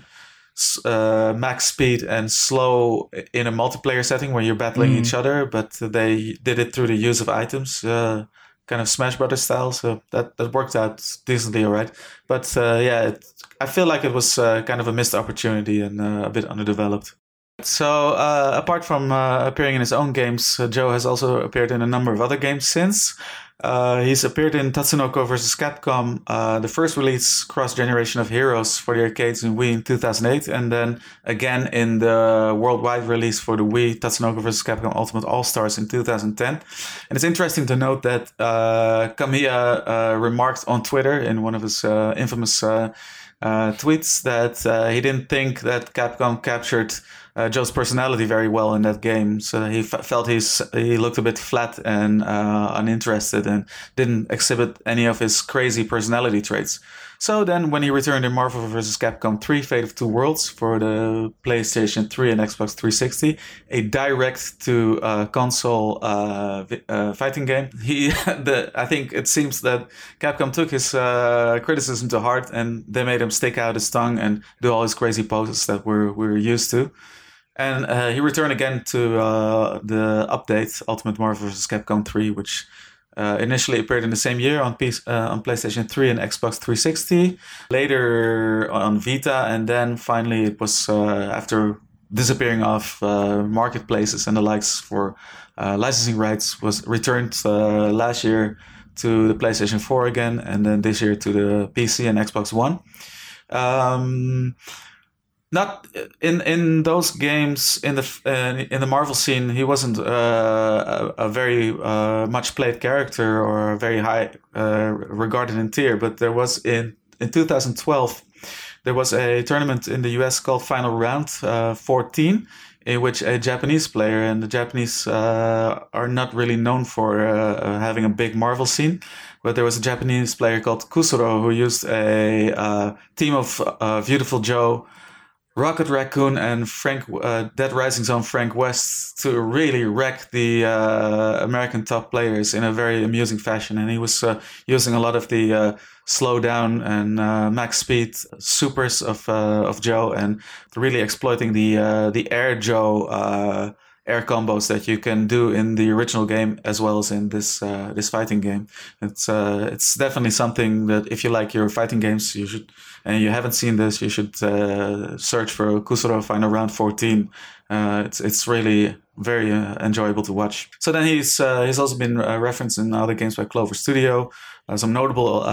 Speaker 2: uh, max speed and slow in a multiplayer setting where you're battling each other. But they did it through the use of items, uh, kind of Smash Brothers style. So that that worked out decently, alright. But uh, yeah, it, I feel like it was uh, kind of a missed opportunity and uh, a bit underdeveloped. So, uh, apart from uh, appearing in his own games, uh, Joe has also appeared in a number of other games since. Uh, he's appeared in Tatsunoko vs. Capcom, uh, the first release cross generation of Heroes for the arcades in Wii in 2008, and then again in the worldwide release for the Wii, Tatsunoko vs. Capcom Ultimate All Stars in 2010. And it's interesting to note that uh, Kamiya remarked on Twitter in one of his infamous tweets that he didn't think that Capcom captured uh, Joe's personality very well in that game. So he f- felt he's he looked a bit flat and uh, uninterested and didn't exhibit any of his crazy personality traits. So then, when he returned in Marvel vs. Capcom 3: Fate of Two Worlds for the PlayStation 3 and Xbox 360, a direct to uh, console uh, uh, fighting game, he the I think it seems that Capcom took his uh, criticism to heart and they made him stick out his tongue and do all his crazy poses that we're we're used to. And uh, he returned again to uh, the update Ultimate Marvel vs. Capcom 3, which uh, initially appeared in the same year on, PC, uh, on PlayStation 3 and Xbox 360, later on Vita, and then finally it was uh, after disappearing off uh, marketplaces and the likes for licensing rights was returned last year to the PlayStation 4 again, and then this year to the PC and Xbox One. Um, not in in those games in the uh, in the Marvel scene. He wasn't uh, a, a very uh, much played character or very high uh, regarded in tier. But there was in in 2012 there was a tournament in the US called Final Round uh, 14. In which a Japanese player and the Japanese uh, are not really known for having a big Marvel scene, but there was a Japanese player called Kusuro who used a uh, team of uh, Viewtiful Joe, Rocket Raccoon and Frank uh, Dead Rising Zone Frank West to really wreck the uh, American top players in a very amusing fashion. And he was uh, using a lot of the uh, slow down and uh, max speed supers of uh, of Joe and really exploiting the the Air Joe air combos that you can do in the original game as well as in this this fighting game. It's it's definitely something that if you like your fighting games, you should and you haven't seen this, you should uh, search for Kusuro Final Round 14. Uh, it's it's really very uh, enjoyable to watch. So then he's uh, he's also been uh, referenced in other games by Clover Studio. Uh, some notable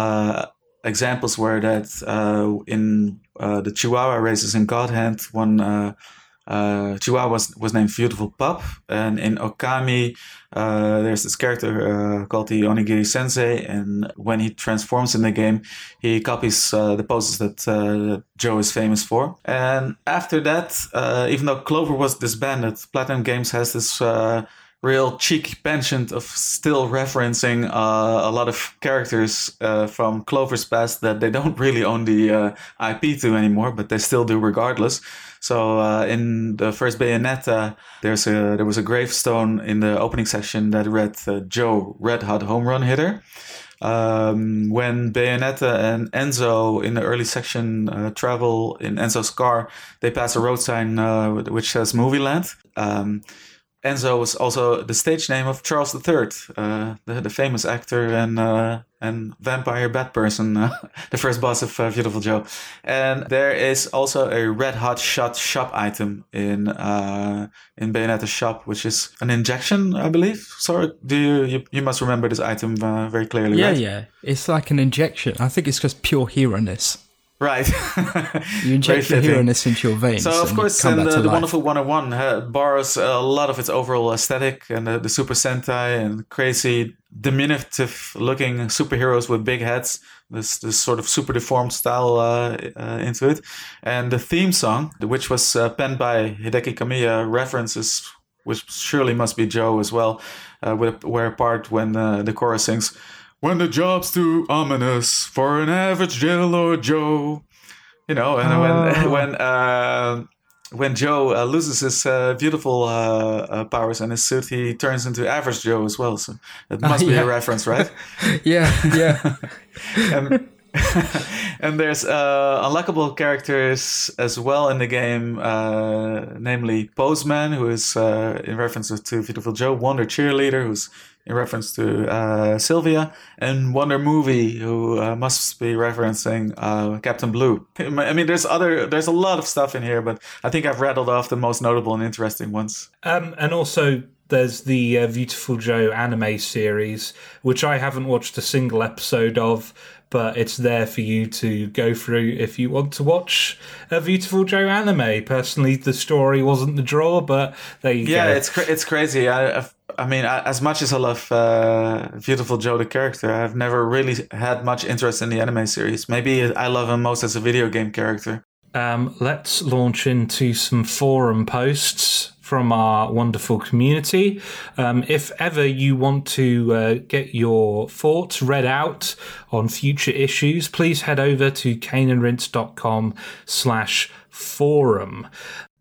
Speaker 2: examples were that in the Chihuahua races in God Hand, one uh, Chihuahua was, was named Viewtiful Pup, and in Okami, uh, there's this character uh, called the Onigiri Sensei, and when he transforms in the game, he copies uh, the poses that uh, Joe is famous for. And after that, uh, even though Clover was disbanded, Platinum Games has this real cheeky penchant of still referencing uh, a lot of characters uh, from Clover's past that they don't really own the uh, IP to anymore, but they still do regardless. So uh, in the first Bayonetta, there's a there was a gravestone in the opening section that read uh, Joe Red Hot Home Run Hitter. Um, when Bayonetta and Enzo in the early section uh, travel in Enzo's car, they pass a road sign uh, which says Movie Land. Um, Enzo was also the stage name of Charles III, uh, the, the famous actor and uh, and vampire bat person, uh, the first boss of uh, Viewtiful Joe. And there is also a red hot shot shop item in uh, in Bayonetta's shop, which is an injection, I believe. Sorry, do you you, you must remember this item uh, very clearly?
Speaker 3: Yeah,
Speaker 2: right?
Speaker 3: yeah. It's like an injection. I think it's just pure hero-ness.
Speaker 2: Right.
Speaker 3: you inject your hero-ness into your veins.
Speaker 2: So, of course, and the, the Wonderful 101 uh, borrows a lot of its overall aesthetic and the, the Super Sentai and crazy, diminutive looking superheroes with big heads. This, this sort of super deformed style uh, uh, into it. And the theme song, which was uh, penned by Hideki Kamiya, references, which surely must be Joe as well, uh, where a part when uh, the chorus sings, when the job's too ominous for an average Jill or Joe. You know, and when when uh, when Joe uh, loses his uh, beautiful uh, uh, powers and his suit, he turns into average Joe as well. So it must uh, yeah. be a reference, right?
Speaker 3: yeah, yeah.
Speaker 2: and, and there's uh, unlockable characters as well in the game, uh, namely Postman, who is uh, in reference to Viewtiful Joe, Wonder Cheerleader, who's in reference to uh, Sylvia, and Wonder Movie, who uh, must be referencing uh, Captain Blue. I mean, there's other, there's a lot of stuff in here, but I think I've rattled off the most notable and interesting ones.
Speaker 1: Um, and also, there's the uh, Viewtiful Joe anime series, which I haven't watched a single episode of, but it's there for you to go through if you want to watch a Viewtiful Joe anime. Personally, the story wasn't the draw, but they
Speaker 2: yeah, it's cra- it's crazy. I, I've I mean, as much as I love uh, Viewtiful Joe the character, I've never really had much interest in the anime series. Maybe I love him most as a video game character.
Speaker 1: Um, let's launch into some forum posts from our wonderful community. Um, if ever you want to uh, get your thoughts read out on future issues, please head over to caneandrinse.com slash forum.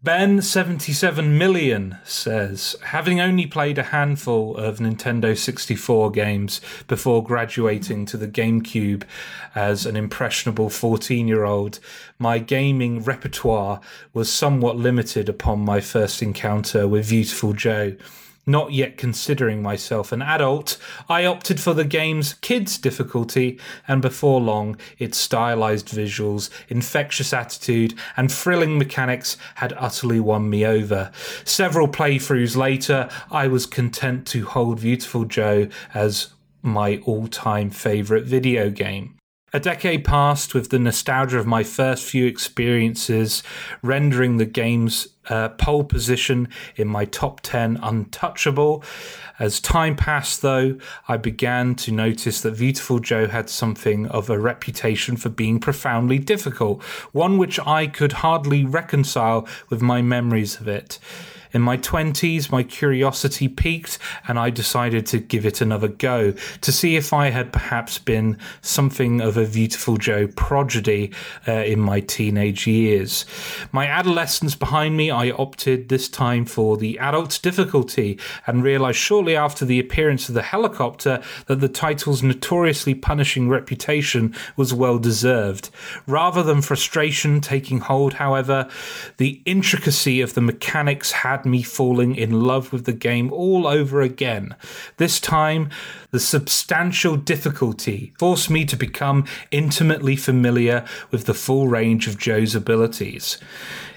Speaker 1: Ben77 million says, having only played a handful of Nintendo 64 games before graduating to the GameCube as an impressionable 14 year old, my gaming repertoire was somewhat limited upon my first encounter with Viewtiful Joe. Not yet considering myself an adult, I opted for the game's kids difficulty, and before long, its stylized visuals, infectious attitude, and thrilling mechanics had utterly won me over. Several playthroughs later, I was content to hold Viewtiful Joe as my all time favourite video game. A decade passed with the nostalgia of my first few experiences rendering the game's uh, pole position in my top 10 untouchable. As time passed, though, I began to notice that Viewtiful Joe had something of a reputation for being profoundly difficult, one which I could hardly reconcile with my memories of it. In my 20s, my curiosity peaked and I decided to give it another go to see if I had perhaps been something of a Viewtiful Joe prodigy uh, in my teenage years. My adolescence behind me, I opted this time for the adult difficulty and realized shortly after the appearance of the helicopter that the title's notoriously punishing reputation was well deserved. Rather than frustration taking hold, however, the intricacy of the mechanics had me falling in love with the game all over again. This time, the substantial difficulty forced me to become intimately familiar with the full range of Joe's abilities.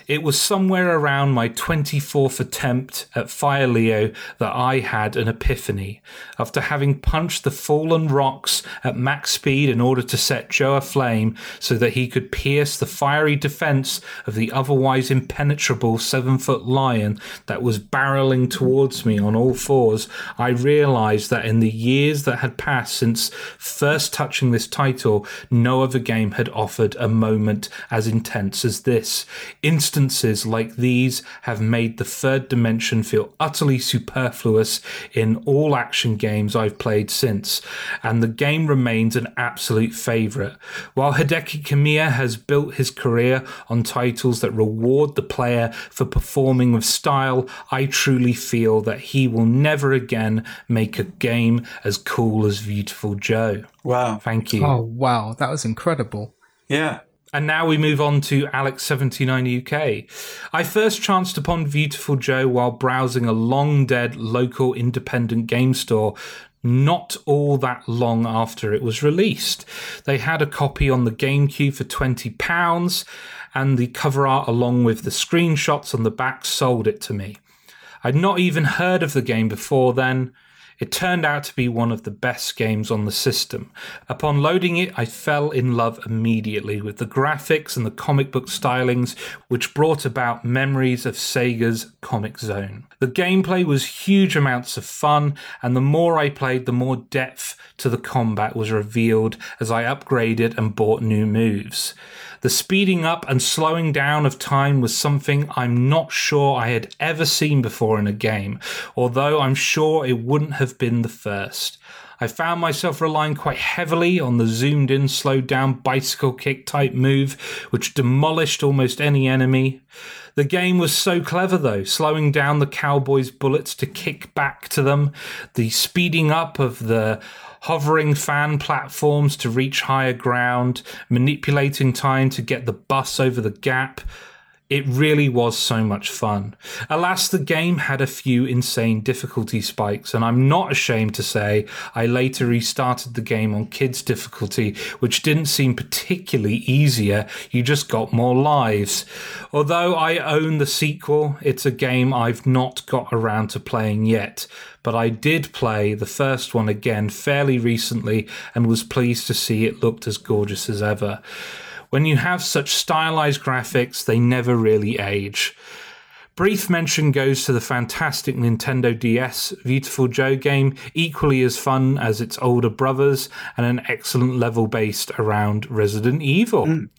Speaker 1: It was somewhere around my 24th attempt at Fire Leo that I had an epiphany. After having punched the fallen rocks at max speed in order to set Joe aflame so that he could pierce the fiery defense of the otherwise impenetrable seven foot lion that was barreling towards me on all fours, I realized that in the years that had passed since first touching this title, no other game had offered a moment as intense as this. Instant instances like these have made the third dimension feel utterly superfluous in all action games I've played since, and the game remains an absolute favourite. While Hideki Kamiya has built his career on titles that reward the player for performing with style, I truly feel that he will never again make a game as cool as Viewtiful Joe.
Speaker 2: Wow.
Speaker 1: Thank you.
Speaker 3: Oh, wow. That was incredible.
Speaker 2: Yeah.
Speaker 1: And now we move on to Alex79 UK. I first chanced upon Viewtiful Joe while browsing a long dead local independent game store not all that long after it was released. They had a copy on the GameCube for £20, and the cover art, along with the screenshots on the back, sold it to me. I'd not even heard of the game before then. It turned out to be one of the best games on the system. Upon loading it, I fell in love immediately with the graphics and the comic book stylings, which brought about memories of Sega's Comix Zone. The gameplay was huge amounts of fun, and the more I played, the more depth to the combat was revealed as I upgraded and bought new moves. The speeding up and slowing down of time was something I'm not sure I had ever seen before in a game, although I'm sure it wouldn't have been the first. I found myself relying quite heavily on the zoomed in, slowed down bicycle kick type move, which demolished almost any enemy. The game was so clever though, slowing down the cowboys' bullets to kick back to them, the speeding up of the hovering fan platforms to reach higher ground, manipulating time to get the bus over the gap. It really was so much fun. Alas, the game had a few insane difficulty spikes, and I'm not ashamed to say I later restarted the game on kids' difficulty, which didn't seem particularly easier, you just got more lives. Although I own the sequel, it's a game I've not got around to playing yet, but I did play the first one again fairly recently and was pleased to see it looked as gorgeous as ever. When you have such stylized graphics, they never really age. Brief mention goes to the fantastic Nintendo DS Viewtiful Joe game, equally as fun as its older brothers, and an excellent level based around Resident Evil. Mm.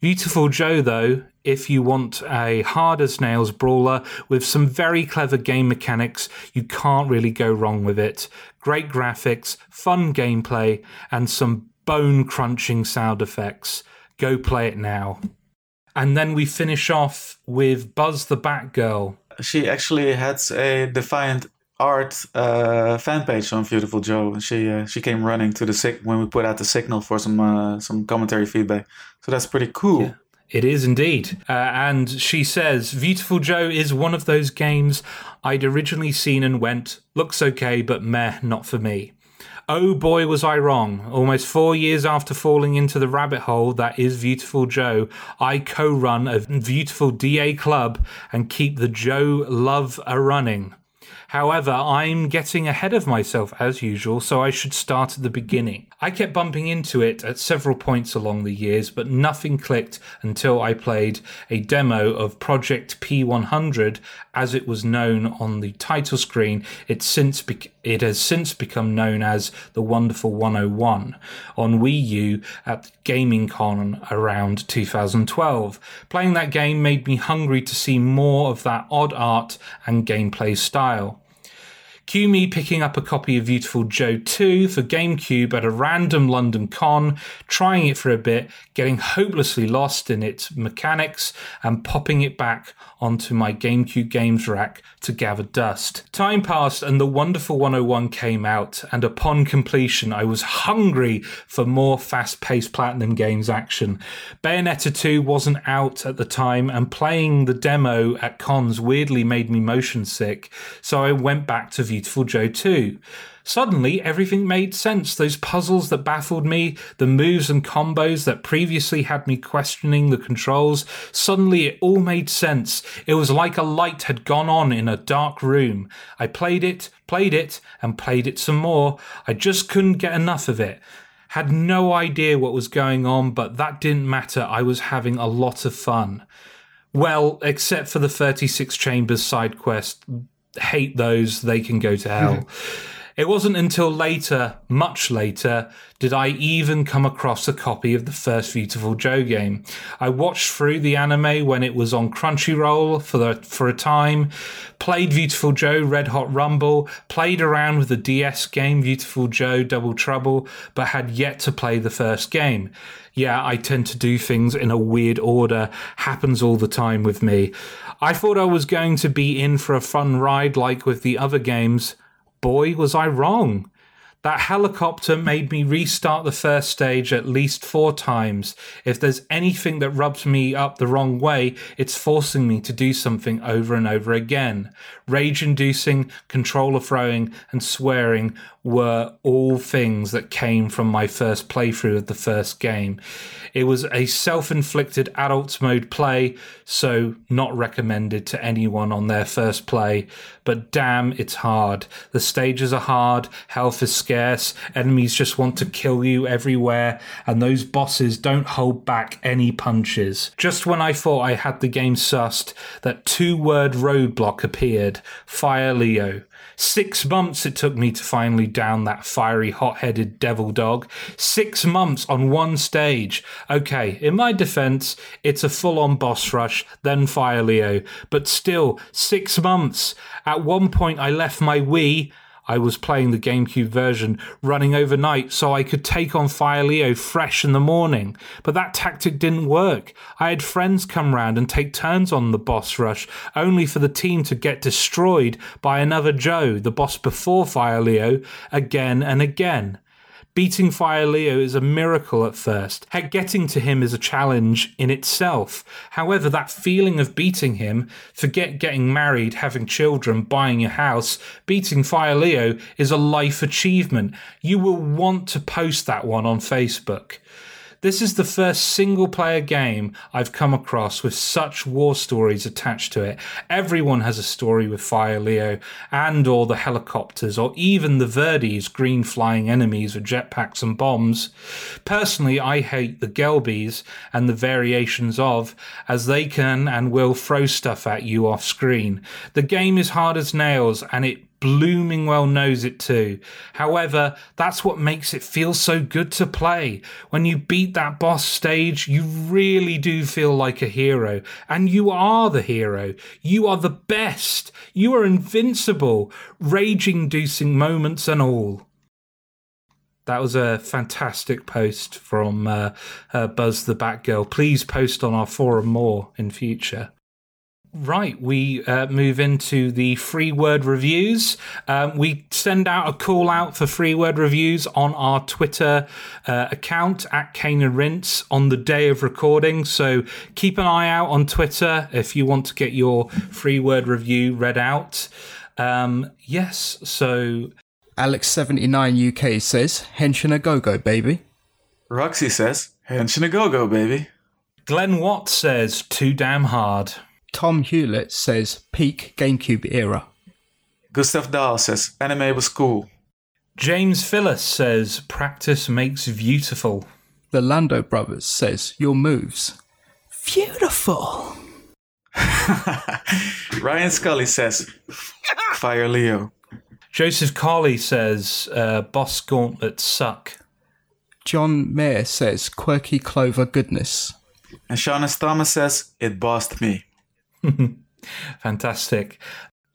Speaker 1: Viewtiful Joe, though, if you want a hard as nails brawler with some very clever game mechanics, you can't really go wrong with it. Great graphics, fun gameplay, and some bone crunching sound effects. Go play it now. And then we finish off with Buzz the Batgirl.
Speaker 2: She actually had a Defiant Art uh, fan page on Viewtiful Joe. She uh, she came running to the sig- when we put out the signal for some uh, some commentary feedback. So that's pretty cool. Yeah.
Speaker 1: It is indeed. Uh, and she says, Viewtiful Joe is one of those games I'd originally seen and went, looks okay, but meh, not for me. Oh boy, was I wrong. Almost four years after falling into the rabbit hole that is Viewtiful Joe, I co run a Viewtiful DA club and keep the Joe love a running. However, I'm getting ahead of myself as usual, so I should start at the beginning. I kept bumping into it at several points along the years, but nothing clicked until I played a demo of Project P100 as it was known on the title screen. It since be- it has since become known as the Wonderful 101 on Wii U at Gaming Con around 2012. Playing that game made me hungry to see more of that odd art and gameplay style. Cue me picking up a copy of Viewtiful Joe 2 for GameCube at a random London con, trying it for a bit, getting hopelessly lost in its mechanics, and popping it back onto my GameCube games rack to gather dust. Time passed and the wonderful 101 came out, and upon completion, I was hungry for more fast paced Platinum Games action. Bayonetta 2 wasn't out at the time, and playing the demo at cons weirdly made me motion sick, so I went back to Viewtiful Joe 2. Suddenly, everything made sense. Those puzzles that baffled me, the moves and combos that previously had me questioning the controls, suddenly it all made sense. It was like a light had gone on in a dark room. I played it, played it, and played it some more. I just couldn't get enough of it. Had no idea what was going on, but that didn't matter. I was having a lot of fun. Well, except for the 36 Chambers side quest. Hate those, they can go to hell. It wasn't until later, much later, did I even come across a copy of the first Viewtiful Joe game. I watched through the anime when it was on Crunchyroll for the, for a time, played Viewtiful Joe Red Hot Rumble, played around with the DS game Viewtiful Joe Double Trouble, but had yet to play the first game. Yeah, I tend to do things in a weird order, happens all the time with me. I thought I was going to be in for a fun ride like with the other games boy, was I wrong. That helicopter made me restart the first stage at least four times. If there's anything that rubs me up the wrong way, it's forcing me to do something over and over again. Rage inducing, controller throwing, and swearing were all things that came from my first playthrough of the first game. It was a self inflicted adult mode play, so not recommended to anyone on their first play. But damn, it's hard. The stages are hard, health is scarce, enemies just want to kill you everywhere, and those bosses don't hold back any punches. Just when I thought I had the game sussed, that two word roadblock appeared Fire Leo. Six months it took me to finally down that fiery, hot headed devil dog. Six months on one stage. Okay, in my defense, it's a full on boss rush, then Fire Leo. But still, six months. At one point, I left my Wii. I was playing the GameCube version running overnight so I could take on Fire Leo fresh in the morning. But that tactic didn't work. I had friends come round and take turns on the boss rush, only for the team to get destroyed by another Joe, the boss before Fire Leo, again and again. Beating Fire Leo is a miracle at first. Heck, getting to him is a challenge in itself. However, that feeling of beating him, forget getting married, having children, buying a house, beating Fire Leo is a life achievement. You will want to post that one on Facebook. This is the first single player game I've come across with such war stories attached to it. Everyone has a story with Fire Leo and or the helicopters or even the Verdes, green flying enemies with jetpacks and bombs. Personally, I hate the Gelbies and the variations of as they can and will throw stuff at you off screen. The game is hard as nails and it blooming well knows it too. However, that's what makes it feel so good to play. When you beat that boss stage, you really do feel like a hero. And you are the hero. You are the best. You are invincible, rage inducing moments and all. That was a fantastic post from uh, uh, Buzz the Batgirl. Please post on our forum more in future. Right, we uh, move into the free word reviews. Um, we send out a call out for free word reviews on our Twitter uh, account at Cane and Rinse on the day of recording. So keep an eye out on Twitter if you want to get your free word review read out. Um, yes, so.
Speaker 3: Alex79 UK says, Henshin a go go, baby.
Speaker 2: Roxy says, Henshin a go go, baby.
Speaker 1: Glenn Watt says, too damn hard.
Speaker 3: Tom Hewlett says peak GameCube era.
Speaker 2: Gustav Dahl says anime was cool.
Speaker 1: James Phyllis says practice makes beautiful.
Speaker 3: The Lando Brothers says your moves. Beautiful.
Speaker 2: Ryan Scully says fire Leo.
Speaker 1: Joseph Carley says uh, boss gauntlets suck.
Speaker 3: John Mayer says quirky clover goodness.
Speaker 2: And Shauna Thomas says it bossed me.
Speaker 1: Fantastic.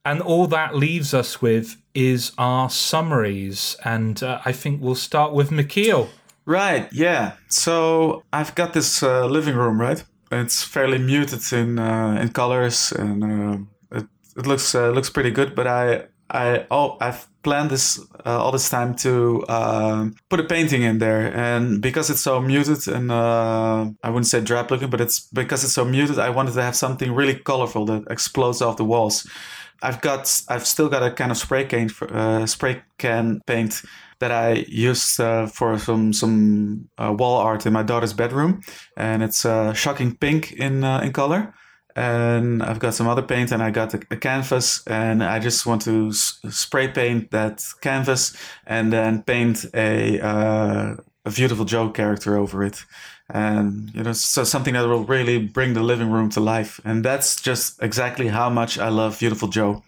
Speaker 1: And all that leaves us with is our summaries. And uh, I think we'll start with Michiel.
Speaker 2: Right, yeah. So I've got this uh, living room, right? It's fairly muted in uh, in colors, and uh, it, it looks uh, looks pretty good. But I I oh I've planned this uh, all this time to um, put a painting in there, and because it's so muted and uh, I wouldn't say drab looking, but it's because it's so muted, I wanted to have something really colorful that explodes off the walls. I've got I've still got a kind of spray can uh, spray can paint that I used uh, for some some uh, wall art in my daughter's bedroom, and it's uh, shocking pink in uh, in color. And I've got some other paint, and I got a, a canvas, and I just want to s- spray paint that canvas, and then paint a uh, a Viewtiful Joe character over it. And you know so something that will really bring the living room to life. And that's just exactly how much i love Viewtiful Joe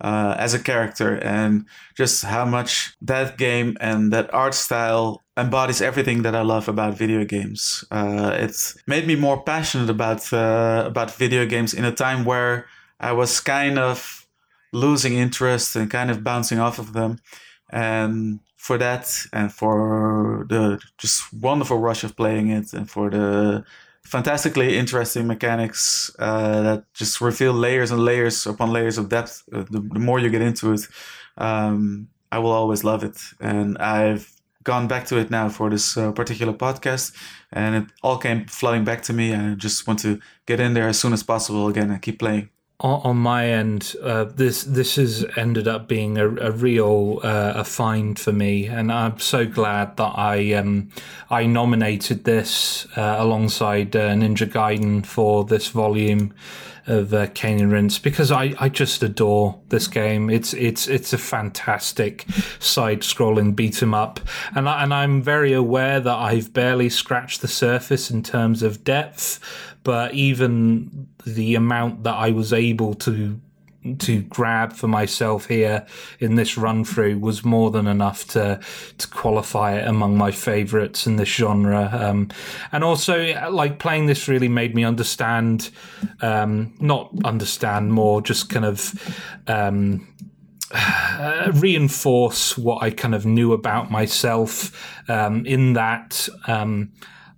Speaker 2: uh, as a character and just how much that game and that art style embodies everything that i love about video games uh, it's made me more passionate about uh, about video games in a time where i was kind of losing interest and kind of bouncing off of them and for that and for the just wonderful rush of playing it and for the fantastically interesting mechanics uh, that just reveal layers and layers upon layers of depth. Uh, the, the, more you get into it, um, I will always love it. And I've gone back to it now for this uh, particular podcast, and it all came flooding back to me. And I just want to get in there as soon as possible again and keep playing
Speaker 1: on my end, uh, this this has ended up being a, a real uh, a find for me, and I'm so glad that I um, I nominated this uh, alongside uh, Ninja Gaiden for this volume of uh, Cane and Rinse because I, I just adore this game. It's it's it's a fantastic side-scrolling beat 'em up, and I, and I'm very aware that I've barely scratched the surface in terms of depth but even the amount that I was able to to grab for myself here in this run through was more than enough to to qualify it among my favorites in this genre. Um, and also like playing this really made me understand um, not understand more just kind of um, uh, reinforce what I kind of knew about myself um, in that um,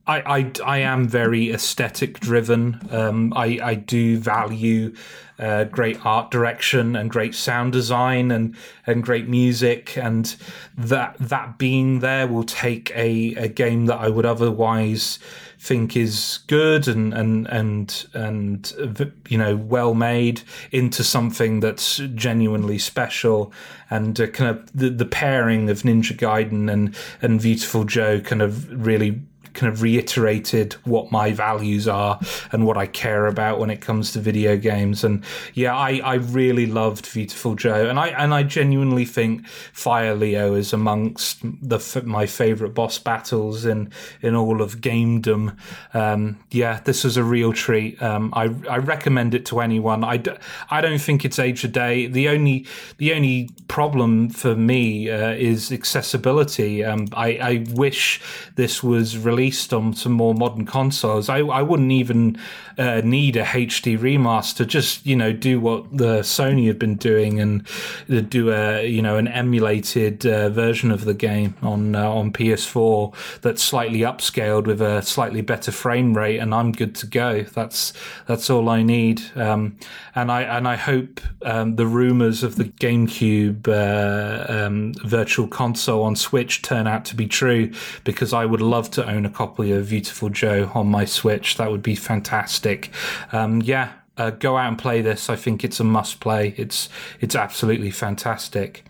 Speaker 1: I, I, I am very aesthetic driven. Um, I, I do value uh, great art direction and great sound design and, and great music, and that that being there will take a, a game that I would otherwise think is good and and and and you know well made into something that's genuinely special and uh, kind of the, the pairing of Ninja Gaiden and and Viewtiful Joe kind of really kind of reiterated what my values are and what I care about when it comes to video games. And yeah, I, I really loved Viewtiful Joe, and I and I genuinely think Fire Leo is amongst the my favorite boss battles in in all of gamedom. Um, yeah, this was a real treat. Um, I I recommend it to anyone. I, d- I don't think it's age a day. The only the only problem for me uh, is accessibility. Um, I, I wish this was released released on some more modern consoles, I, I wouldn't even uh, need a HD remaster. Just you know, do what the Sony have been doing and uh, do a you know an emulated uh, version of the game on uh, on PS4 that's slightly upscaled with a slightly better frame rate, and I'm good to go. That's that's all I need. Um, and I and I hope um, the rumors of the GameCube uh, um, Virtual Console on Switch turn out to be true because I would love to own a copy of Viewtiful Joe on my Switch. That would be fantastic. Um, yeah, uh, go out and play this. I think it's a must play. It's it's absolutely fantastic.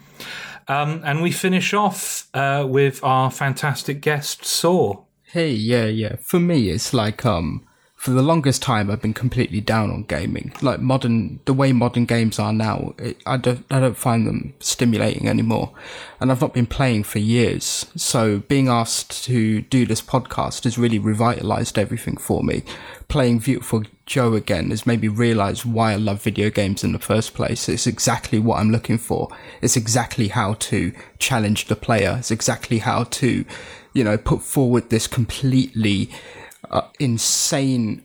Speaker 1: Um, and we finish off uh, with our fantastic guest, Saur.
Speaker 3: Hey, yeah, yeah. For me, it's like um, for the longest time I've been completely down on gaming. Like modern, the way modern games are now, it, I don't, I don't find them stimulating anymore. And I've not been playing for years. So being asked to do this podcast has really revitalized everything for me. Playing Viewtiful Joe again has made me realize why I love video games in the first place. It's exactly what I'm looking for. It's exactly how to challenge the player. It's exactly how to, you know, put forward this completely uh, insane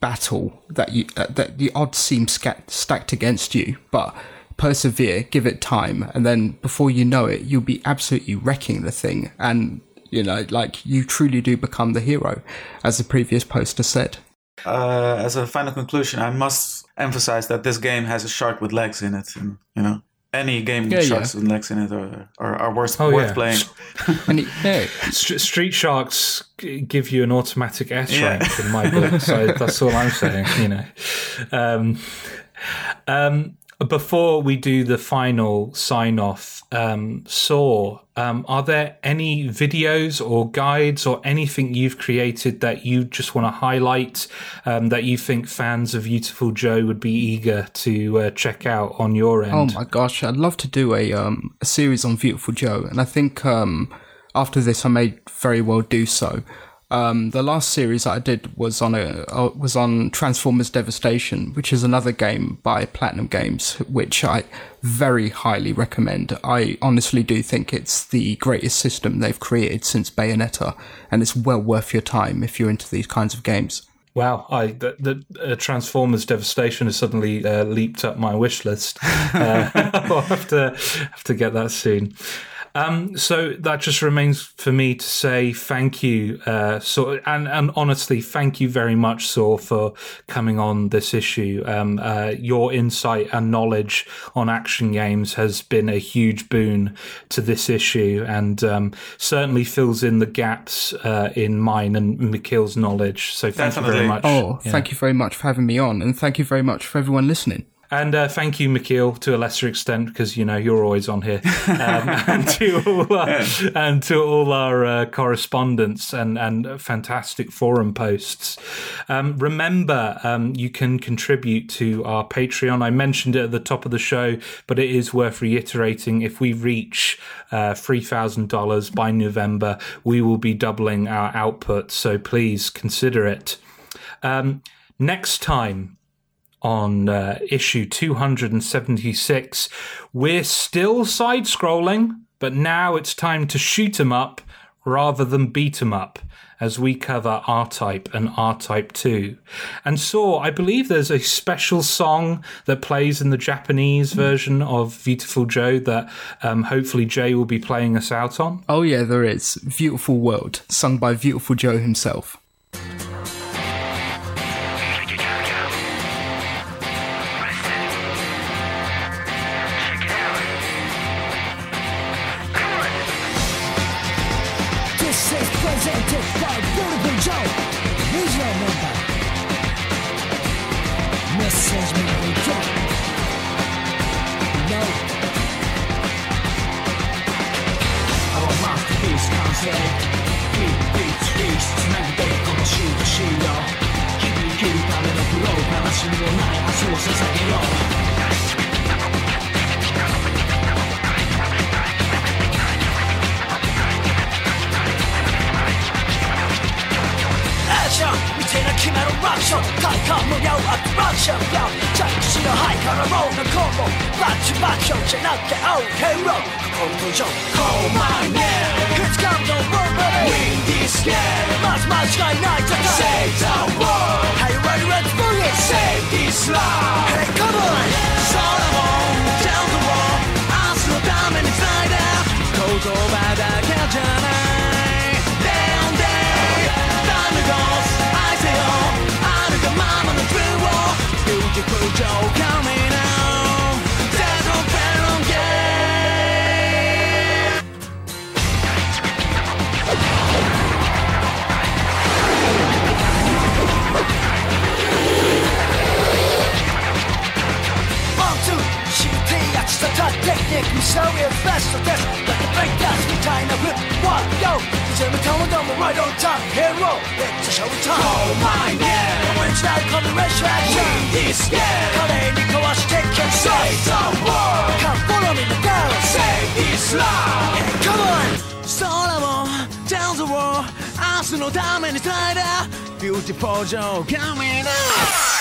Speaker 3: battle that you uh, that the odds seem sca- stacked against you, but persevere, give it time, and then before you know it, you'll be absolutely wrecking the thing. And, you know, like you truly do become the hero, as the previous poster said.
Speaker 2: Uh, as a final conclusion, I must emphasize that this game has a shark with legs in it, and you know any game
Speaker 3: Yeah,
Speaker 2: with
Speaker 3: yeah.
Speaker 2: sharks with legs in it are are, are worth
Speaker 1: Oh,
Speaker 2: worth
Speaker 1: yeah.
Speaker 2: playing.
Speaker 3: And it, yeah,
Speaker 1: St- Street Sharks give you an automatic S
Speaker 2: Yeah.
Speaker 1: rank in my book, so that's all I'm saying. You know, um, um, before we do the final sign off, um, Saur, um, are there any videos or guides or anything you've created that you just want to highlight um, that you think fans of Viewtiful Joe would be eager to uh, check out on your end?
Speaker 3: Oh my gosh, I'd love to do a um a series on Viewtiful Joe, and I think um after this I may very well do so. Um, the last series that I did was on a uh, was on Transformers Devastation, which is another game by Platinum Games, which I very highly recommend. I honestly do think it's the greatest system they've created since Bayonetta, and it's well worth your time if you're into these kinds of games.
Speaker 1: Wow, I the, the uh, Transformers Devastation has suddenly uh, leaped up my wish list. Uh, I'll have to have to get that soon. Um, so that just remains for me to say thank you, uh, so and and honestly, thank you very much, Saur, for coming on this issue. Um, uh, your insight and knowledge on action games has been a huge boon to this issue, and um, certainly fills in the gaps uh, in mine and Michiel's knowledge. So thank you very much.
Speaker 3: Oh,
Speaker 1: Yeah.
Speaker 3: thank you very much for having me on, and thank you very much for everyone listening.
Speaker 1: And uh, thank you, Michiel, to a lesser extent, because you know you're always on here, um, and to all our, and to all our uh, correspondence and and fantastic forum posts. Um, remember, um, you can contribute to our Patreon. I mentioned it at the top of the show, but it is worth reiterating. If we reach uh, three thousand dollars by November, we will be doubling our output. So please consider it. Um, next time on uh, issue 276. We're still side scrolling, but now it's time to shoot 'em up rather than beat 'em up as we cover R Type and R Type 2. And so I believe there's a special song that plays in the Japanese version of Viewtiful Joe that um, hopefully Jay will be playing us out on.
Speaker 3: Oh yeah, there is. Viewtiful World, sung by Viewtiful Joe himself.
Speaker 4: Is presented by Beautiful Joe. Here's your number. Message me when your No. Our masterpiece concept. Beat, beat, beat. つなげてこのシートシート。日々生きるための苦労。悲しみのない明日を捧げよう。Call my name It's come to world baby Win this game 마지막 시간 날 찾아 Save the world Are ready ready for it? Save this life Hey come on down the wall 아스로 담은 inside out 고도바닥 가잖아 down down Thundergolds Viewtiful Joe coming out a top technique Missouri specialist Like a We tie in a whip What yo right on top. Hero It's a show time Oh my yeah. And we're We is take care. Say the word. Come follow me now Say Islam Hey come on. Solar war Down the wall 明日のために耐えた Viewtiful Joe coming up. Ah!